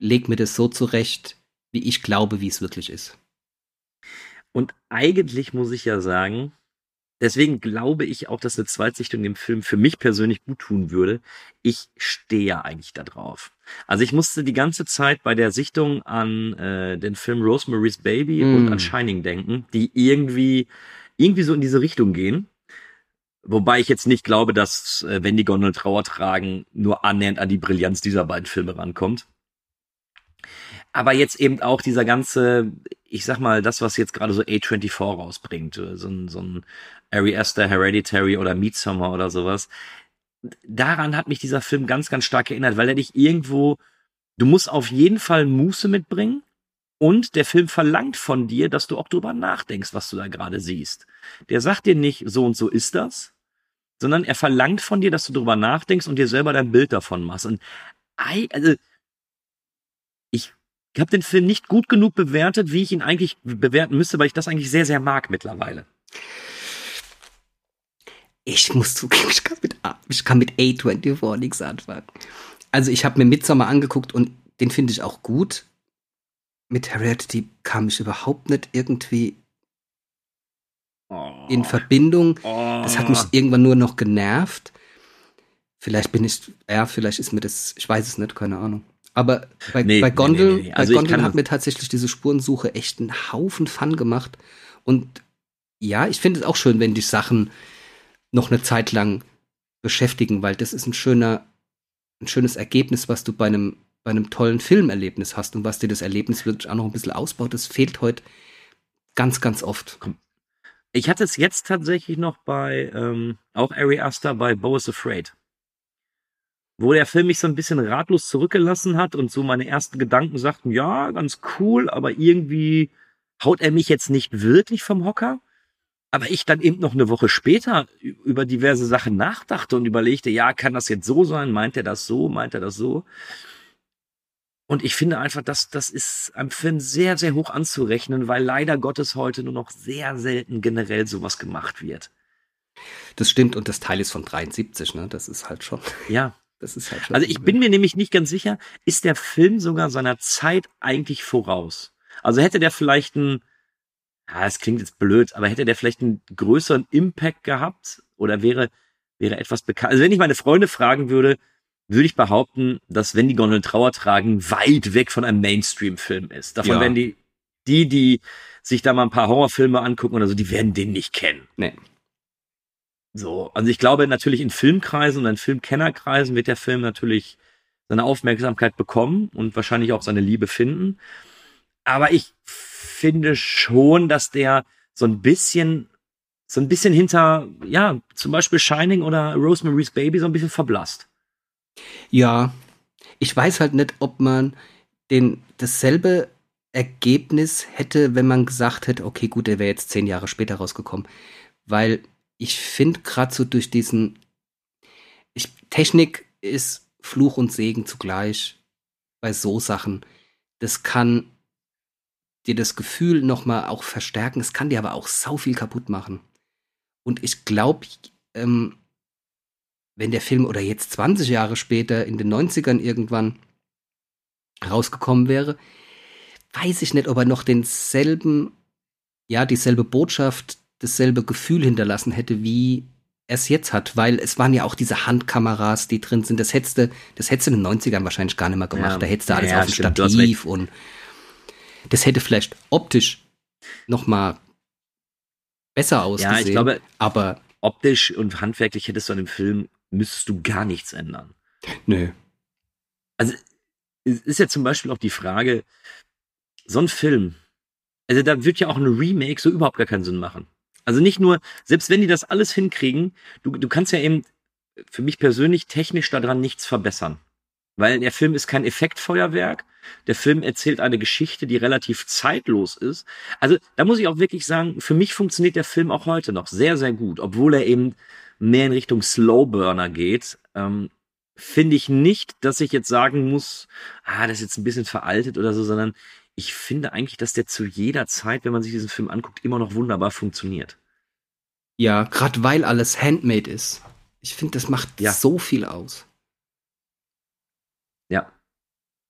[SPEAKER 7] leg mir das so zurecht, wie ich glaube, wie es wirklich ist.
[SPEAKER 6] Und eigentlich muss ich ja sagen, deswegen glaube ich auch, dass eine Zweitsichtung dem Film für mich persönlich gut tun würde. Ich stehe ja eigentlich da drauf. Also ich musste die ganze Zeit bei der Sichtung an äh, den Film Rosemary's Baby
[SPEAKER 7] Mm.
[SPEAKER 6] und an Shining denken, die irgendwie, irgendwie so in diese Richtung gehen. Wobei ich jetzt nicht glaube, dass äh, wenn die Gondel Trauer tragen, nur annähernd an die Brillanz dieser beiden Filme rankommt. Aber jetzt eben auch dieser ganze, ich sag mal, das, was jetzt gerade so A24 rausbringt, äh, so ein, so ein Ari Aster, Hereditary oder Midsommar oder sowas. Daran hat mich dieser Film ganz, ganz stark erinnert, weil er dich irgendwo, du musst auf jeden Fall Muße mitbringen und der Film verlangt von dir, dass du auch drüber nachdenkst, was du da gerade siehst. Der sagt dir nicht, so und so ist das, sondern er verlangt von dir, dass du drüber nachdenkst und dir selber dein Bild davon machst. Und also ich habe den Film nicht gut genug bewertet, wie ich ihn eigentlich bewerten müsste, weil ich das eigentlich sehr, sehr mag mittlerweile.
[SPEAKER 7] ich muss zugeben, ich kann mit, ich kann mit A24 nichts anfangen. Also ich habe mir Midsommar angeguckt und den finde ich auch gut. Mit Heredity kam ich überhaupt nicht irgendwie
[SPEAKER 6] Oh.
[SPEAKER 7] in Verbindung.
[SPEAKER 6] Oh.
[SPEAKER 7] Das hat mich irgendwann nur noch genervt. Vielleicht bin ich, ja, vielleicht ist mir das, ich weiß es nicht, keine Ahnung. Aber bei,
[SPEAKER 6] Nee,
[SPEAKER 7] bei Gondel,
[SPEAKER 6] nee, nee. Also
[SPEAKER 7] bei Gondel hat mir tatsächlich diese Spurensuche echt einen Haufen Fun gemacht. Und ja, ich finde es auch schön, wenn dich Sachen noch eine Zeit lang beschäftigen, weil das ist ein schöner, ein schönes Ergebnis, was du bei einem, bei einem tollen Filmerlebnis hast und was dir das Erlebnis wirklich auch noch ein bisschen ausbaut. Das fehlt heute ganz, ganz oft.
[SPEAKER 6] Ich hatte es jetzt tatsächlich noch bei, ähm, auch Ari Aster bei Bo is Afraid. Wo der Film mich so ein bisschen ratlos zurückgelassen hat und so meine ersten Gedanken sagten, ja, ganz cool, aber irgendwie haut er mich jetzt nicht wirklich vom Hocker. Aber ich dann eben noch eine Woche später über diverse Sachen nachdachte und überlegte, ja, kann das jetzt so sein? Meint er das so? Meint er das so? Und ich finde einfach, dass das ist am Film sehr, sehr hoch anzurechnen, weil leider Gottes heute nur noch sehr selten generell sowas gemacht wird.
[SPEAKER 7] Das stimmt und das Teil ist von 73, ne? Das ist halt schon,
[SPEAKER 6] Ja.
[SPEAKER 7] Das ist halt schon.
[SPEAKER 6] Also ich bin mir nämlich nicht ganz sicher, ist der Film sogar seiner Zeit eigentlich voraus? Also hätte der vielleicht einen, ja, es klingt jetzt blöd, aber hätte der vielleicht einen größeren Impact gehabt oder wäre, wäre etwas bekannt? Also wenn ich meine Freunde fragen würde, würde ich behaupten, dass wenn die Gondeln Trauer tragen, weit weg von einem Mainstream-Film ist. Davon
[SPEAKER 7] Ja.
[SPEAKER 6] werden die, die, die sich da mal ein paar Horrorfilme angucken oder so, die werden den nicht kennen.
[SPEAKER 7] Nee.
[SPEAKER 6] So, also ich glaube natürlich in Filmkreisen und in Filmkennerkreisen wird der Film natürlich seine Aufmerksamkeit bekommen und wahrscheinlich auch seine Liebe finden. Aber ich finde schon, dass der so ein bisschen, so ein bisschen hinter, ja, zum Beispiel Shining oder Rosemary's Baby so ein bisschen verblasst.
[SPEAKER 7] Ja, ich weiß halt nicht, ob man den dasselbe Ergebnis hätte, wenn man gesagt hätte, okay, gut, der wäre jetzt zehn Jahre später rausgekommen. Weil ich finde gerade so durch diesen ich, Technik ist Fluch und Segen zugleich bei so Sachen. Das kann dir das Gefühl nochmal auch verstärken, es kann dir aber auch sau viel kaputt machen. Und ich glaube, ähm, wenn der Film oder jetzt 20 Jahre später in den 90ern irgendwann rausgekommen wäre, weiß ich nicht, ob er noch denselben, ja, dieselbe Botschaft, dasselbe Gefühl hinterlassen hätte, wie er es jetzt hat, weil es waren ja auch diese Handkameras, die drin sind. Das hättest du, das hättest du in den 90ern wahrscheinlich gar nicht mehr gemacht.
[SPEAKER 6] Ja.
[SPEAKER 7] Da hättest du alles
[SPEAKER 6] Ja,
[SPEAKER 7] auf dem Stativ und das hätte vielleicht optisch noch mal besser ausgesehen.
[SPEAKER 6] Ja, ich glaube,
[SPEAKER 7] aber
[SPEAKER 6] optisch und handwerklich hättest du an dem Film, müsstest du gar nichts ändern.
[SPEAKER 7] nö.
[SPEAKER 6] Also es ist ja zum Beispiel auch die Frage, so ein Film, also da wird ja auch ein Remake so überhaupt gar keinen Sinn machen. Also nicht nur, selbst wenn die das alles hinkriegen, du, du kannst ja eben für mich persönlich technisch daran nichts verbessern. Weil der Film ist kein Effektfeuerwerk. Der Film erzählt eine Geschichte, die relativ zeitlos ist. Also da muss ich auch wirklich sagen, für mich funktioniert der Film auch heute noch sehr, sehr gut, obwohl er eben mehr in Richtung Slowburner geht. Ähm, finde ich nicht, dass ich jetzt sagen muss, ah, das ist jetzt ein bisschen veraltet oder so, sondern ich finde eigentlich, dass der zu jeder Zeit, wenn man sich diesen Film anguckt, immer noch wunderbar funktioniert.
[SPEAKER 7] Ja, gerade weil alles handmade ist. Ich finde, das macht
[SPEAKER 6] Ja.
[SPEAKER 7] so viel aus.
[SPEAKER 6] Ja.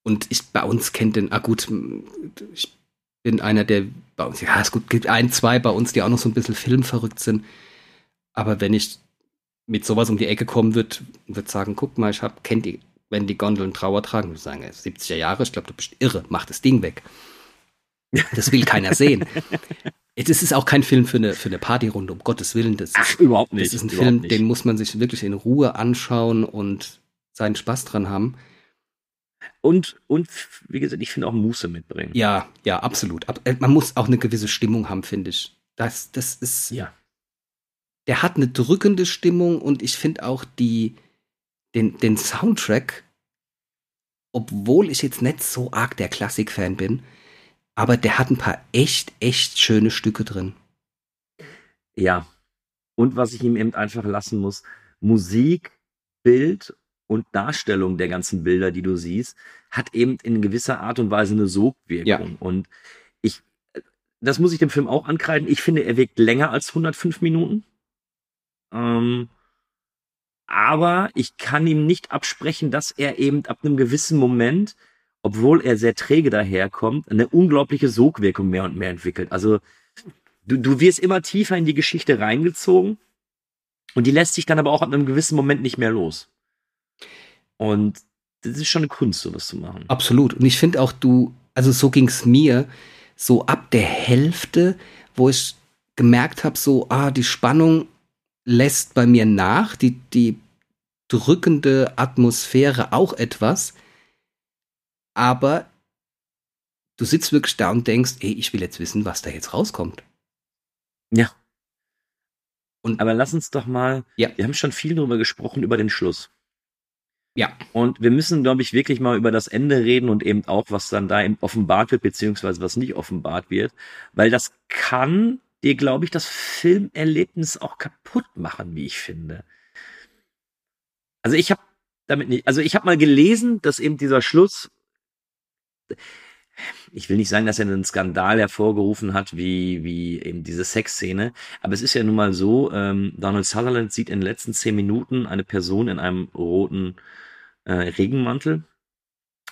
[SPEAKER 7] Und ich bei uns kennt den, ah gut, ich bin einer der bei uns, ja, es gibt ein, zwei bei uns, die auch noch so ein bisschen filmverrückt sind. Aber wenn ich mit sowas um die Ecke kommen würde, würde sagen, guck mal, ich hab, kennt die, wenn die Gondeln Trauer tragen, würde ich sagen, ey, 70er Jahre, ich glaube, du bist irre, mach das Ding weg. Das will keiner sehen. <laughs> Das ist auch kein Film für eine, für eine Partyrunde, um Gottes Willen. Das ist,
[SPEAKER 6] überhaupt
[SPEAKER 7] das ist ein Film,
[SPEAKER 6] nicht.
[SPEAKER 7] den muss man sich wirklich in Ruhe anschauen und seinen Spaß dran haben.
[SPEAKER 6] Und, und wie gesagt, ich finde auch Muße mitbringen.
[SPEAKER 7] Ja, ja, absolut. Ab- äh, Man muss auch eine gewisse Stimmung haben, finde ich. Das, das ist,
[SPEAKER 6] Ja.
[SPEAKER 7] der hat eine drückende Stimmung und ich finde auch die, den, den Soundtrack, obwohl ich jetzt nicht so arg der Klassik-Fan bin, aber der hat ein paar echt, echt schöne Stücke drin.
[SPEAKER 6] Ja. Und was ich ihm eben einfach lassen muss, Musik, Bild und Darstellung der ganzen Bilder, die du siehst, hat eben in gewisser Art und Weise eine Sogwirkung.
[SPEAKER 7] Ja.
[SPEAKER 6] Und ich, das muss ich dem Film auch ankreiden. Ich finde, er wirkt länger als 105 Minuten. Ähm, aber ich kann ihm nicht absprechen, dass er eben ab einem gewissen Moment, obwohl er sehr träge daherkommt, eine unglaubliche Sogwirkung mehr und mehr entwickelt. Also du, du wirst immer tiefer in die Geschichte reingezogen und die lässt sich dann aber auch ab einem gewissen Moment nicht mehr los. Und das ist schon eine Kunst, sowas zu machen.
[SPEAKER 7] Absolut. Und ich finde auch, du, also so ging's mir, so ab der Hälfte, wo ich gemerkt habe, so, ah, die Spannung lässt bei mir nach, die, die drückende Atmosphäre auch etwas. Aber du sitzt wirklich da und denkst, ey, ich will jetzt wissen, was da jetzt rauskommt.
[SPEAKER 6] Ja.
[SPEAKER 7] Und
[SPEAKER 6] Aber lass uns doch mal,
[SPEAKER 7] Ja.
[SPEAKER 6] wir haben schon viel darüber gesprochen, über den Schluss.
[SPEAKER 7] ja,
[SPEAKER 6] Und wir müssen, glaube ich, wirklich mal über das Ende reden und eben auch, was dann da eben offenbart wird, beziehungsweise was nicht offenbart wird. Weil das kann dir, glaube ich, das Filmerlebnis auch kaputt machen, wie ich finde. Also ich habe damit nicht, also ich habe mal gelesen, dass eben dieser Schluss, ich will nicht sagen, dass er einen Skandal hervorgerufen hat, wie, wie eben diese Sexszene, aber es ist ja nun mal so, ähm, Donald Sutherland sieht in den letzten zehn Minuten eine Person in einem roten äh, Regenmantel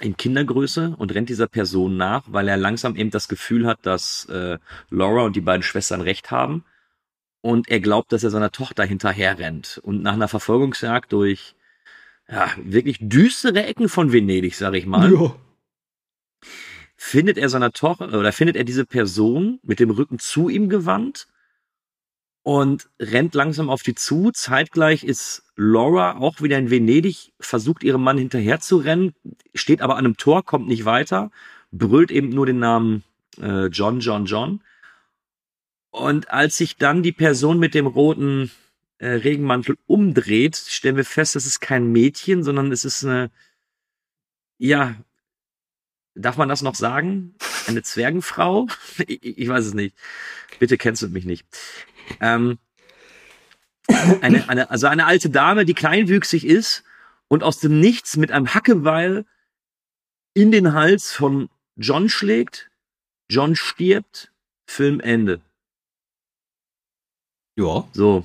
[SPEAKER 6] in Kindergröße und rennt dieser Person nach, weil er langsam eben das Gefühl hat, dass äh, Laura und die beiden Schwestern recht haben. Und er glaubt, dass er seiner Tochter hinterher rennt. Und nach einer Verfolgungsjagd durch ja, wirklich düstere Ecken von Venedig, sag ich mal, findet er seiner Tochter oder findet er diese Person mit dem Rücken zu ihm gewandt und rennt langsam auf die zu. Zeitgleich ist Laura auch wieder in Venedig, versucht ihrem Mann hinterher zu rennen, steht aber an einem Tor, kommt nicht weiter, brüllt eben nur den Namen äh, John, John, John. Und als sich dann die Person mit dem roten äh, Regenmantel umdreht, stellen wir fest, das ist kein Mädchen, sondern es ist eine, ja, darf man das noch sagen? Eine Zwergenfrau? <laughs> Ich, ich weiß es nicht. Bitte kennst du mich nicht. Ähm, eine, eine, also eine alte Dame, die kleinwüchsig ist und aus dem Nichts mit einem Hackebeil in den Hals von John schlägt. John stirbt. Film Ende.
[SPEAKER 7] ja.
[SPEAKER 6] So.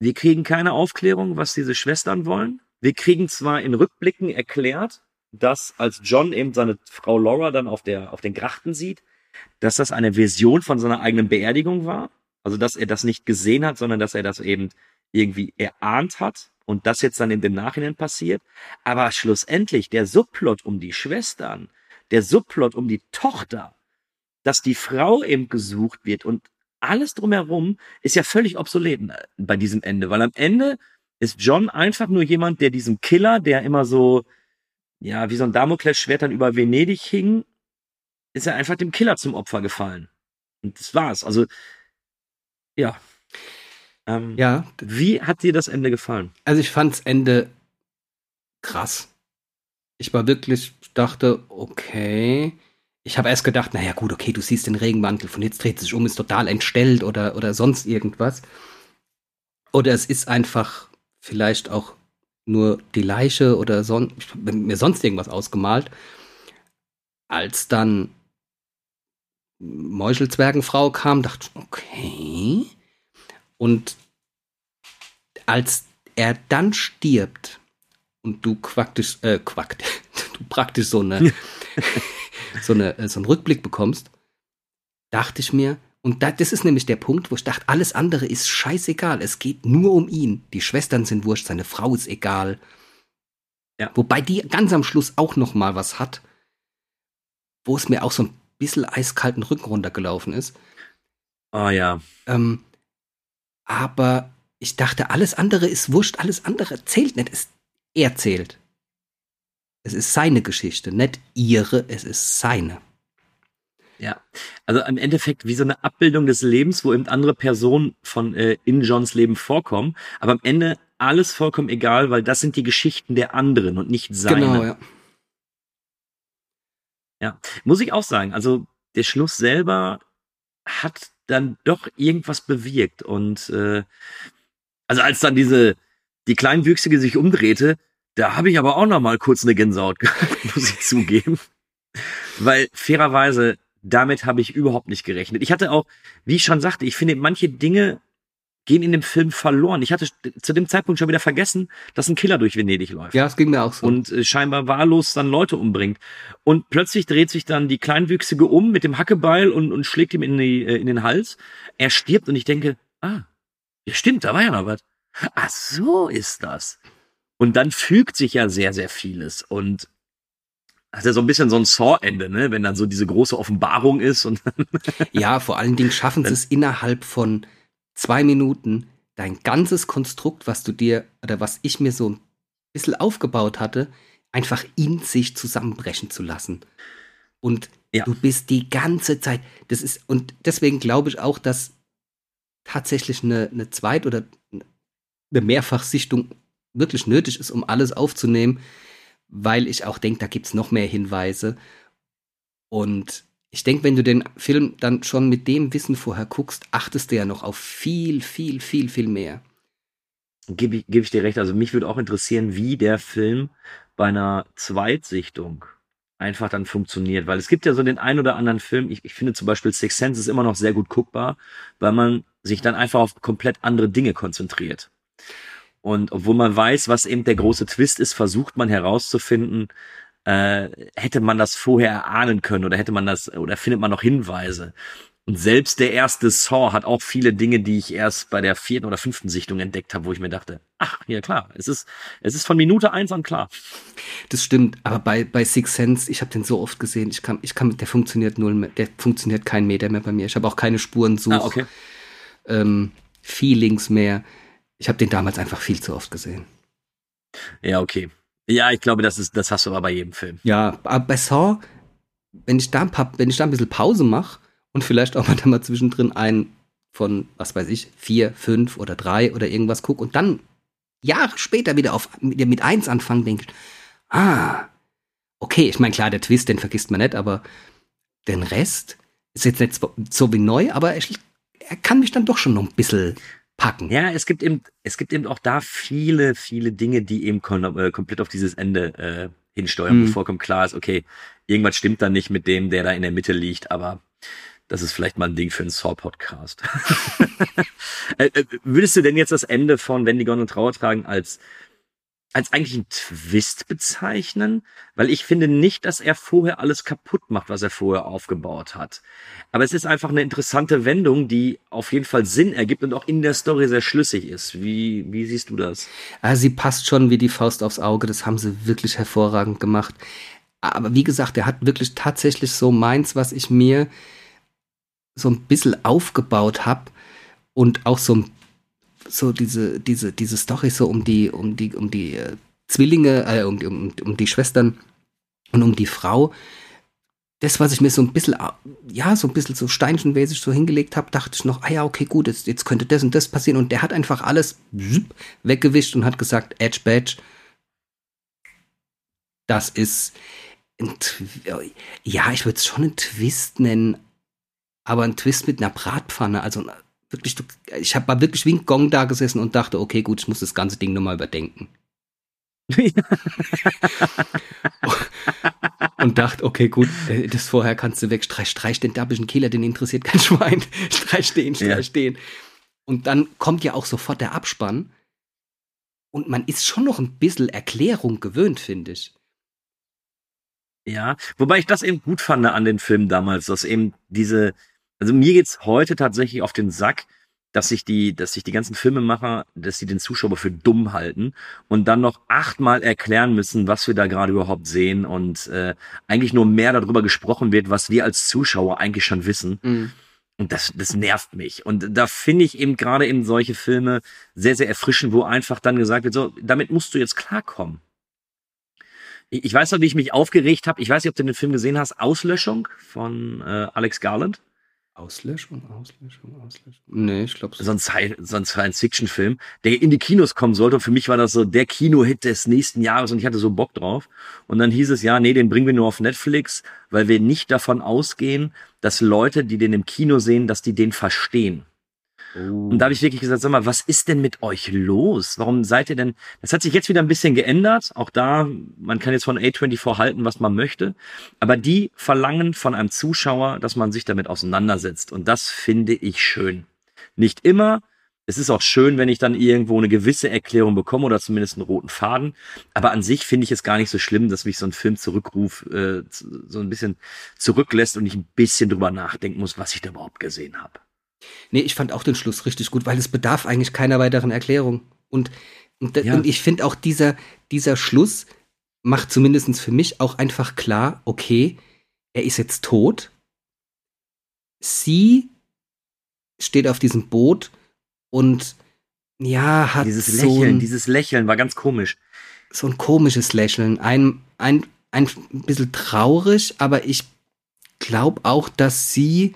[SPEAKER 6] Wir kriegen keine Aufklärung, was diese Schwestern wollen. Wir kriegen zwar in Rückblicken erklärt, dass als John eben seine Frau Laura dann auf der, auf den Grachten sieht, dass das eine Vision von seiner eigenen Beerdigung war. Also, dass er das nicht gesehen hat, sondern dass er das eben irgendwie erahnt hat und das jetzt dann in dem Nachhinein passiert. Aber schlussendlich der Subplot um die Schwestern, der Subplot um die Tochter, dass die Frau eben gesucht wird und alles drumherum ist ja völlig obsolet äh, bei diesem Ende, weil am Ende ist John einfach nur jemand, der diesem Killer, der immer so, ja, wie so ein Damoklesschwert dann über Venedig hing, ist er einfach dem Killer zum Opfer gefallen. Und das war's. Also, ja. Ähm,
[SPEAKER 7] Ja,
[SPEAKER 6] Wie hat dir das Ende gefallen?
[SPEAKER 7] Also ich fand's Ende krass. Ich war wirklich, ich dachte, okay. Ich habe erst gedacht, naja gut, okay, du siehst den Regenmantel, von jetzt dreht sich um, ist total entstellt oder, oder sonst irgendwas. Oder es ist einfach vielleicht auch nur die Leiche oder son mir sonst irgendwas ausgemalt. Als dann Meuchelzwergenfrau kam, dachte ich, okay. Und als er dann stirbt und du quaktisch, äh, quackt, <laughs> du praktisch so eine, <laughs> so eine, äh, so einen Rückblick bekommst, dachte ich mir, und da, das ist nämlich der Punkt, wo ich dachte, alles andere ist scheißegal. Es geht nur um ihn. Die Schwestern sind wurscht, seine Frau ist egal.
[SPEAKER 6] Ja.
[SPEAKER 7] Wobei die ganz am Schluss auch noch mal was hat, wo es mir auch so ein bisschen eiskalten Rücken runtergelaufen ist.
[SPEAKER 6] Oh ja.
[SPEAKER 7] Ähm, aber ich dachte, alles andere ist wurscht, alles andere zählt nicht. Es, er zählt. Es ist seine Geschichte, nicht ihre, es ist seine.
[SPEAKER 6] Ja, also im Endeffekt wie so eine Abbildung des Lebens, wo eben andere Personen von äh, in Johns Leben vorkommen, aber am Ende alles vollkommen egal, weil das sind die Geschichten der anderen und nicht seine.
[SPEAKER 7] Genau, ja.
[SPEAKER 6] Ja, muss ich auch sagen. Also der Schluss selber hat dann doch irgendwas bewirkt und äh, also als dann diese die kleinwüchsige sich umdrehte, da habe ich aber auch noch mal kurz eine Gänsehaut gehabt, <laughs> muss ich zugeben, weil fairerweise damit habe ich überhaupt nicht gerechnet. Ich hatte auch, wie ich schon sagte, ich finde, manche Dinge gehen in dem Film verloren. Ich hatte zu dem Zeitpunkt schon wieder vergessen, dass ein Killer durch Venedig läuft.
[SPEAKER 7] Ja, es ging mir auch so.
[SPEAKER 6] Und äh, scheinbar wahllos dann Leute umbringt. Und plötzlich dreht sich dann die Kleinwüchsige um mit dem Hackebeil und, und schlägt ihm in, die, äh, in den Hals. Er stirbt und ich denke, ah, ja stimmt, da war ja noch was. Ach so ist das. Und dann fügt sich ja sehr, sehr vieles. Und hat ja so ein bisschen so ein Saw-Ende, ne? Wenn dann so diese große Offenbarung ist und <laughs>
[SPEAKER 7] ja, vor allen Dingen schaffen sie es innerhalb von zwei Minuten dein ganzes Konstrukt, was du dir oder was ich mir so ein bisschen aufgebaut hatte, einfach in sich zusammenbrechen zu lassen. Und ja. du bist die ganze Zeit, das ist, und deswegen glaube ich auch, dass tatsächlich eine, eine Zweit- oder eine Mehrfachsichtung wirklich nötig ist, um alles aufzunehmen, weil ich auch denke, da gibt es noch mehr Hinweise. Und ich denke, wenn du den Film dann schon mit dem Wissen vorher guckst, achtest du ja noch auf viel, viel, viel, viel mehr.
[SPEAKER 6] Gebe ich, geb ich dir recht. Also mich würde auch interessieren, wie der Film bei einer Zweitsichtung einfach dann funktioniert. Weil es gibt ja so den einen oder anderen Film, ich, ich finde zum Beispiel Six Sense ist immer noch sehr gut guckbar, weil man sich dann einfach auf komplett andere Dinge konzentriert. Und obwohl man weiß, was eben der große Twist ist, versucht man herauszufinden, äh, hätte man das vorher erahnen können oder hätte man das oder findet man noch Hinweise. Und selbst der erste Saw hat auch viele Dinge, die ich erst bei der vierten oder fünften Sichtung entdeckt habe, wo ich mir dachte, ach, ja klar, es ist, es ist von Minute eins an klar.
[SPEAKER 7] Das stimmt, aber bei, bei Six Sense, ich habe den so oft gesehen, ich kann, ich kann, der funktioniert null mehr, der funktioniert kein Meter mehr bei mir. Ich habe auch keine Spurensuch, ah, okay. ähm, Feelings mehr. Ich habe den damals einfach viel zu oft gesehen.
[SPEAKER 6] Ja, okay. Ja, ich glaube, das ist, das hast du aber bei jedem Film.
[SPEAKER 7] Ja, aber bei Saw, wenn ich da ein paar, wenn ich da ein bisschen Pause mache und vielleicht auch mal da mal zwischendrin einen von, was weiß ich, vier, fünf oder drei oder irgendwas gucke und dann Jahre später wieder auf mit, mit eins anfangen, denke ich, ah, okay, ich meine, klar, der Twist, den vergisst man nicht, aber den Rest ist jetzt nicht so wie neu, aber ich, er kann mich dann doch schon noch ein bisschen packen.
[SPEAKER 6] Ja, es gibt eben, es gibt eben auch da viele, viele Dinge, die eben äh, komplett auf dieses Ende äh, hinsteuern, mhm. wo vollkommen klar ist, okay, irgendwas stimmt da nicht mit dem, der da in der Mitte liegt, aber das ist vielleicht mal ein Ding für einen Saw-Podcast. <laughs> <laughs> Äh, äh, würdest du denn jetzt das Ende von Wenn die und Trauer tragen als als eigentlich ein Twist bezeichnen, weil ich finde nicht, dass er vorher alles kaputt macht, was er vorher aufgebaut hat. Aber es ist einfach eine interessante Wendung, die auf jeden Fall Sinn ergibt und auch in der Story sehr schlüssig ist. Wie, wie siehst du das?
[SPEAKER 7] Also sie passt schon wie die Faust aufs Auge. Das haben sie wirklich hervorragend gemacht. Aber wie gesagt, er hat wirklich tatsächlich so meins, was ich mir so ein bisschen aufgebaut habe und auch so ein so diese, diese, diese Story so um die, um die, um die äh, Zwillinge, äh, um, um, um die Schwestern und um die Frau. Das, was ich mir so ein bisschen, ja, so ein bisschen so steinchenmäßig so hingelegt habe, dachte ich noch, ah ja, okay, gut, jetzt, jetzt könnte das und das passieren. Und der hat einfach alles weggewischt und hat gesagt, Edge Badge, das ist, ja, ich würde es schon einen Twist nennen, aber ein Twist mit einer Bratpfanne, also wirklich, ich habe mal wirklich wie ein Gong da gesessen und dachte, okay, gut, ich muss das ganze Ding nochmal überdenken. <laughs> und dachte, okay, gut, äh, das vorher kannst du weg, streich, streich den dabbischen Kehler, den interessiert kein <laughs> Schwein. streich den, streich ja. den. Und dann kommt ja auch sofort der Abspann. Und man ist schon noch ein bisschen Erklärung gewöhnt, finde ich.
[SPEAKER 6] Ja, wobei ich das eben gut fand an den Filmen damals, dass eben diese, also mir geht's heute tatsächlich auf den Sack, dass sich die, dass sich die ganzen Filmemacher, dass sie den Zuschauer für dumm halten und dann noch achtmal erklären müssen, was wir da gerade überhaupt sehen und äh, eigentlich nur mehr darüber gesprochen wird, was wir als Zuschauer eigentlich schon wissen. Mhm. Und das, das nervt mich. Und da finde ich eben gerade in solche Filme sehr, sehr erfrischend, wo einfach dann gesagt wird, so, damit musst du jetzt klarkommen. Ich, ich weiß noch, wie ich mich aufgeregt habe. Ich weiß nicht, ob du den Film gesehen hast. Auslöschung von äh, Alex Garland.
[SPEAKER 7] Auslöschung, Auslöschung, Auslöschung. Nee, ich glaube
[SPEAKER 6] so. Ein, so ein Science-Fiction-Film, der in die Kinos kommen sollte. Und für mich war das so der Kino-Hit des nächsten Jahres und ich hatte so Bock drauf. Und dann hieß es, ja, nee, den bringen wir nur auf Netflix, weil wir nicht davon ausgehen, dass Leute, die den im Kino sehen, dass die den verstehen. Und da habe ich wirklich gesagt, sag mal, was ist denn mit euch los? Warum seid ihr denn? Das hat sich jetzt wieder ein bisschen geändert. Auch da, man kann jetzt von A24 halten, was man möchte. Aber die verlangen von einem Zuschauer, dass man sich damit auseinandersetzt. Und das finde ich schön. Nicht immer. Es ist auch schön, wenn ich dann irgendwo eine gewisse Erklärung bekomme oder zumindest einen roten Faden. Aber an sich finde ich es gar nicht so schlimm, dass mich so ein Film zurückruf, äh, so ein bisschen zurücklässt und ich ein bisschen drüber nachdenken muss, was ich da überhaupt gesehen habe.
[SPEAKER 7] Nee, ich fand auch den Schluss richtig gut, weil es bedarf eigentlich keiner weiteren Erklärung. Und, und,
[SPEAKER 6] Ja.
[SPEAKER 7] und ich finde auch dieser, dieser Schluss macht zumindest für mich auch einfach klar, okay, er ist jetzt tot. Sie steht auf diesem Boot und ja, hat
[SPEAKER 6] Dieses
[SPEAKER 7] so
[SPEAKER 6] Lächeln,
[SPEAKER 7] ein,
[SPEAKER 6] dieses Lächeln war ganz komisch.
[SPEAKER 7] so ein komisches Lächeln. Ein, ein, ein bisschen traurig, aber ich glaube auch, dass sie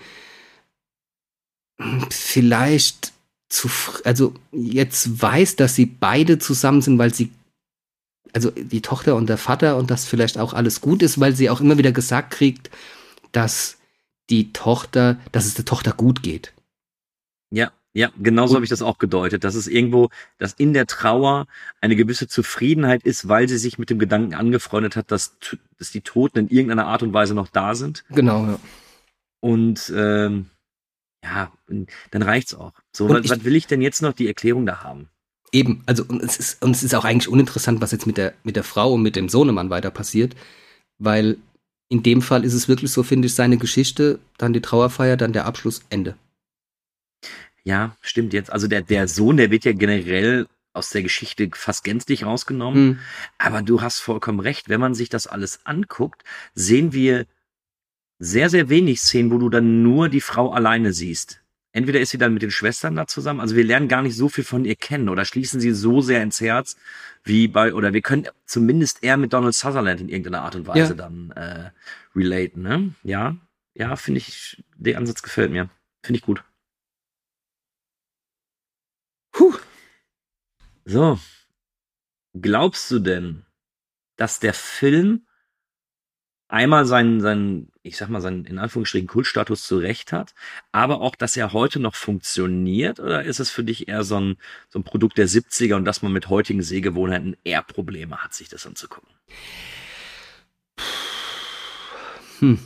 [SPEAKER 7] vielleicht zu, also jetzt weiß, dass sie beide zusammen sind, weil sie, also die Tochter und der Vater und das vielleicht auch alles gut ist, weil sie auch immer wieder gesagt kriegt, dass die Tochter, dass es der Tochter gut geht.
[SPEAKER 6] Ja, ja, genauso habe ich das auch gedeutet, dass es irgendwo, dass in der Trauer eine gewisse Zufriedenheit ist, weil sie sich mit dem Gedanken angefreundet hat, dass, dass die Toten in irgendeiner Art und Weise noch da sind.
[SPEAKER 7] Genau, ja.
[SPEAKER 6] Und ähm, ja, dann reicht's auch. So, was,
[SPEAKER 7] ich-
[SPEAKER 6] was will ich denn jetzt noch die Erklärung da haben?
[SPEAKER 7] Eben, also und es ist, und es ist auch eigentlich uninteressant, was jetzt mit der, mit der Frau und mit dem Sohnemann weiter passiert, weil in dem Fall ist es wirklich so, finde ich, seine Geschichte, dann die Trauerfeier, dann der Abschluss, Ende.
[SPEAKER 6] Ja, stimmt jetzt. Also der, der Sohn, der wird ja generell aus der Geschichte fast gänzlich rausgenommen.
[SPEAKER 7] Hm.
[SPEAKER 6] Aber du hast vollkommen recht. Wenn man sich das alles anguckt, sehen wir sehr, sehr wenig Szenen, wo du dann nur die Frau alleine siehst. Entweder ist sie dann mit den Schwestern da zusammen, also wir lernen gar nicht so viel von ihr kennen oder schließen sie so sehr ins Herz wie bei, oder wir können zumindest eher mit Donald Sutherland in irgendeiner Art und Weise
[SPEAKER 7] Ja.
[SPEAKER 6] dann äh, relaten, ne? Ja, ja, finde ich, der Ansatz gefällt mir. Finde ich gut.
[SPEAKER 7] Puh.
[SPEAKER 6] So. Glaubst du denn, dass der Film einmal seinen, seinen, ich sag mal, seinen in Anführungsstrichen Kultstatus zurecht hat, aber auch, dass er heute noch funktioniert? Oder ist es für dich eher so ein, so ein Produkt der 70er und dass man mit heutigen Sehgewohnheiten eher Probleme hat, sich das anzugucken?
[SPEAKER 7] Hm.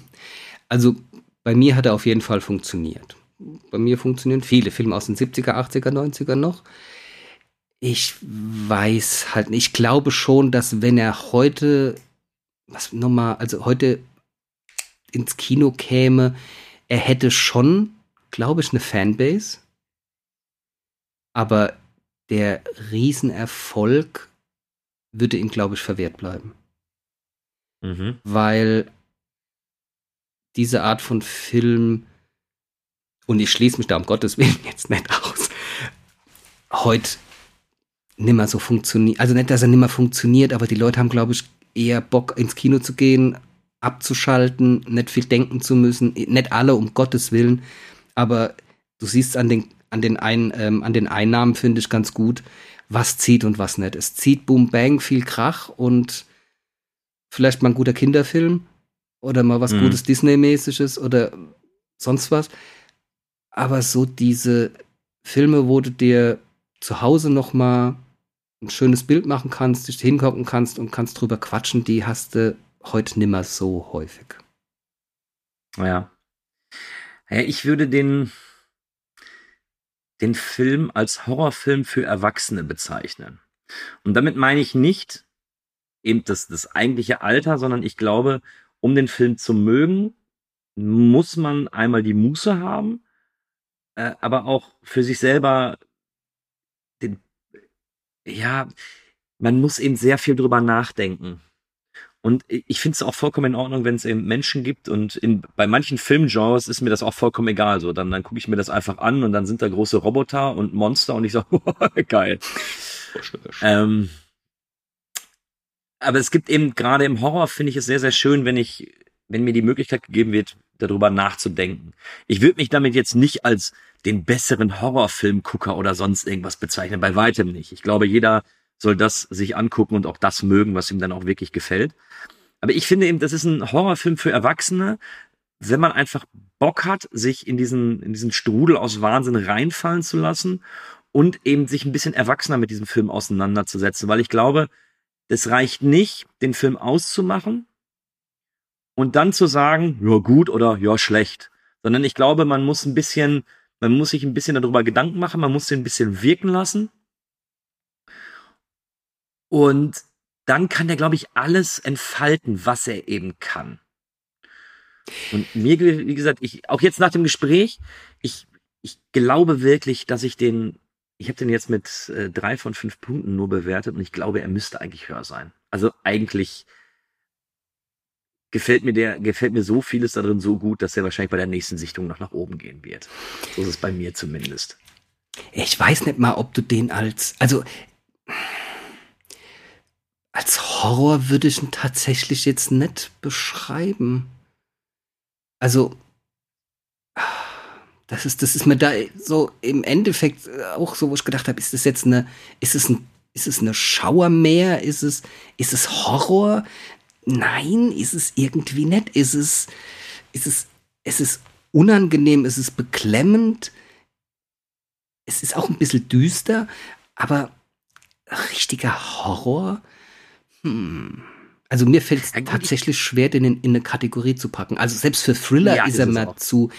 [SPEAKER 7] Also bei mir hat er auf jeden Fall funktioniert. Bei mir funktionieren viele Filme aus den 70er, 80er, 90er noch. Ich weiß halt nicht. Ich glaube schon, dass wenn er heute, was nochmal, also heute ins Kino käme, er hätte schon, glaube ich, eine Fanbase. Aber der Riesenerfolg würde ihm, glaube ich, verwehrt bleiben
[SPEAKER 6] Mhm.
[SPEAKER 7] weil diese Art von Film, und ich schließe mich da um Gottes Willen jetzt nicht aus, heute nimmer so funktioniert. Also nicht, dass er nimmer funktioniert, aber die Leute haben, glaube ich, eher Bock ins Kino zu gehen, abzuschalten, nicht viel denken zu müssen. Nicht alle, um Gottes Willen, aber du siehst an den, an den, Ein, ähm, an den Einnahmen, finde ich, ganz gut, was zieht und was nicht. Es zieht Boom Bang, viel Krach und vielleicht mal ein guter Kinderfilm oder mal was
[SPEAKER 6] Mhm.
[SPEAKER 7] Gutes Disney-mäßiges oder sonst was. Aber so diese Filme, wo du dir zu Hause noch mal ein schönes Bild machen kannst, dich hingucken kannst und kannst drüber quatschen, die hast du heute nimmer so häufig.
[SPEAKER 6] Ja. ja. Ich würde den, den Film als Horrorfilm für Erwachsene bezeichnen. Und damit meine ich nicht eben das, das eigentliche Alter, sondern ich glaube, um den Film zu mögen, muss man einmal die Muße haben, äh, aber auch für sich selber den, ja, man muss eben sehr viel drüber nachdenken. Und ich finde es auch vollkommen in Ordnung, wenn es eben Menschen gibt und in, bei manchen Filmgenres ist mir das auch vollkommen egal. So, dann, dann gucke ich mir das einfach an und dann sind da große Roboter und Monster und ich so, <laughs> geil. Ähm, aber es gibt eben gerade im Horror finde ich es sehr, sehr schön, wenn ich, wenn mir die Möglichkeit gegeben wird, darüber nachzudenken. Ich würde mich damit jetzt nicht als den besseren Horrorfilmgucker oder sonst irgendwas bezeichnen, bei weitem nicht. Ich glaube, jeder soll das sich angucken und auch das mögen, was ihm dann auch wirklich gefällt. Aber ich finde eben, das ist ein Horrorfilm für Erwachsene, wenn man einfach Bock hat, sich in diesen, in diesen Strudel aus Wahnsinn reinfallen zu lassen und eben sich ein bisschen erwachsener mit diesem Film auseinanderzusetzen, weil ich glaube, es reicht nicht, den Film auszumachen und dann zu sagen, ja gut oder ja schlecht, sondern ich glaube, man muss ein bisschen, man muss sich ein bisschen darüber Gedanken machen, man muss den ein bisschen wirken lassen und dann kann der, glaube ich, alles entfalten, was er eben kann. Und mir, wie gesagt, ich, auch jetzt nach dem Gespräch, ich, ich glaube wirklich, dass ich den, ich habe den jetzt mit äh, drei von fünf Punkten nur bewertet und ich glaube, er müsste eigentlich höher sein. Also eigentlich gefällt mir der, gefällt mir so vieles darin so gut, dass er wahrscheinlich bei der nächsten Sichtung noch nach oben gehen wird. So ist es bei mir zumindest.
[SPEAKER 7] Ich weiß nicht mal, ob du den als, also als Horror würde ich ihn tatsächlich jetzt nicht beschreiben. Also, das ist, das ist mir da so im Endeffekt auch so, wo ich gedacht habe, ist das jetzt eine, ist es ein, ist es eine Schauermeer? Ist es, ist es Horror? Nein, ist es irgendwie nicht. Ist es, ist es, es ist unangenehm, es ist beklemmend. Es ist auch ein bisschen düster, aber richtiger Horror? Hm. Also mir fällt es tatsächlich schwer, den in, in, eine Kategorie zu packen. Also selbst für Thriller ja, ist er mal zu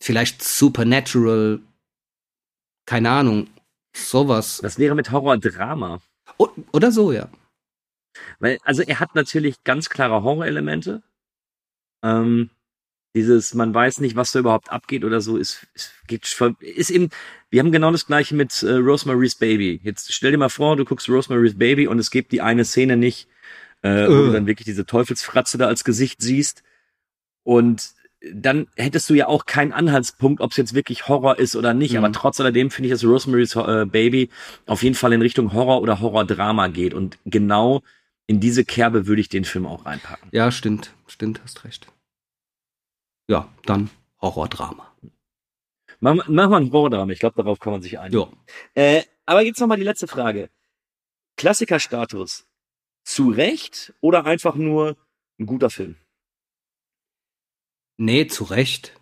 [SPEAKER 7] vielleicht Supernatural, keine Ahnung, sowas.
[SPEAKER 6] Das wäre mit Horror-Drama.
[SPEAKER 7] Oder so, ja.
[SPEAKER 6] Weil, also er hat natürlich ganz klare Horrorelemente. Ähm, dieses, man weiß nicht, was da überhaupt abgeht oder so, ist, ist, ist eben, wir haben genau das gleiche mit äh, Rosemary's Baby. Jetzt stell dir mal vor, du guckst Rosemary's Baby und es gibt die eine Szene nicht, äh, wo du dann wirklich diese Teufelsfratze da als Gesicht siehst. Und dann hättest du ja auch keinen Anhaltspunkt, ob es jetzt wirklich Horror ist oder nicht. Mhm. Aber trotz alledem finde ich, dass Rosemary's äh, Baby auf jeden Fall in Richtung Horror oder Horror-Drama geht. Und genau in diese Kerbe würde ich den Film auch reinpacken.
[SPEAKER 7] Ja, stimmt. Stimmt, hast recht. Ja, dann Horror-Drama.
[SPEAKER 6] Mach, mach mal ein Horror-Drama. Ich glaube, darauf kann man sich einigen. Ja. Äh, aber jetzt noch mal die letzte Frage. Klassikerstatus zu Recht oder einfach nur ein guter Film?
[SPEAKER 7] Nee, zu Recht.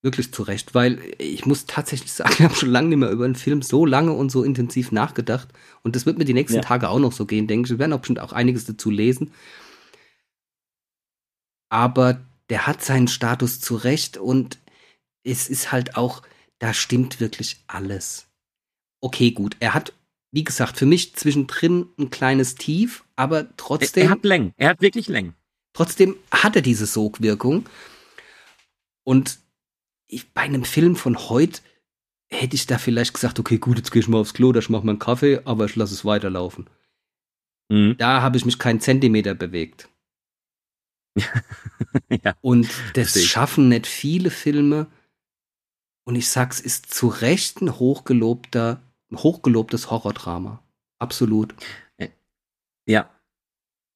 [SPEAKER 7] Wirklich zu Recht, weil ich muss tatsächlich sagen, <laughs> ich habe schon lange nicht mehr über einen Film so lange und so intensiv nachgedacht. Und das wird mir die nächsten ja. Tage auch noch so gehen, denke ich. Wir werden auch bestimmt auch einiges dazu lesen. Aber der hat seinen Status zu Recht und es ist halt auch, da stimmt wirklich alles. Okay, gut. Er hat wie gesagt, für mich zwischendrin ein kleines Tief, aber trotzdem.
[SPEAKER 6] Er, er hat Längen. Er hat wirklich Längen.
[SPEAKER 7] Trotzdem hat er diese Sogwirkung. Und ich, bei einem Film von heute hätte ich da vielleicht gesagt, okay, gut, jetzt gehe ich mal aufs Klo, ich mache mal einen Kaffee, aber ich lasse es weiterlaufen. Mhm. Da habe ich mich keinen Zentimeter bewegt. <laughs> ja, und das schaffen nicht viele Filme. Und ich sag's, ist zu Recht ein hochgelobter hochgelobtes Horrordrama. Absolut.
[SPEAKER 6] Ja.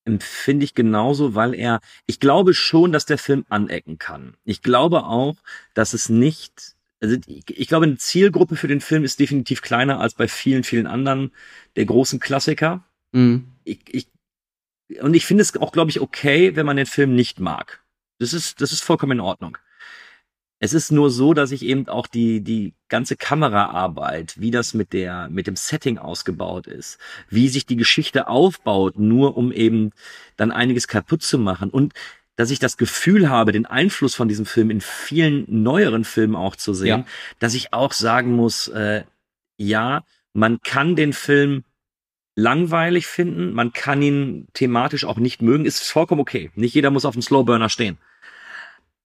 [SPEAKER 6] Empfinde ich genauso, weil er, ich glaube schon, dass der Film anecken kann. Ich glaube auch, dass es nicht, also ich glaube, eine Zielgruppe für den Film ist definitiv kleiner als bei vielen, vielen anderen der großen Klassiker. Mhm. Ich, ich, und ich finde es auch, glaube ich, okay, wenn man den Film nicht mag. Das ist, das ist vollkommen in Ordnung. Es ist nur so, dass ich eben auch die, die ganze Kameraarbeit, wie das mit der, mit dem Setting ausgebaut ist, wie sich die Geschichte aufbaut, nur um eben dann einiges kaputt zu machen und dass ich das Gefühl habe, den Einfluss von diesem Film in vielen neueren Filmen auch zu sehen, ja. dass ich auch sagen muss, äh, ja, man kann den Film langweilig finden, man kann ihn thematisch auch nicht mögen, ist vollkommen okay. Nicht jeder muss auf dem Slowburner stehen.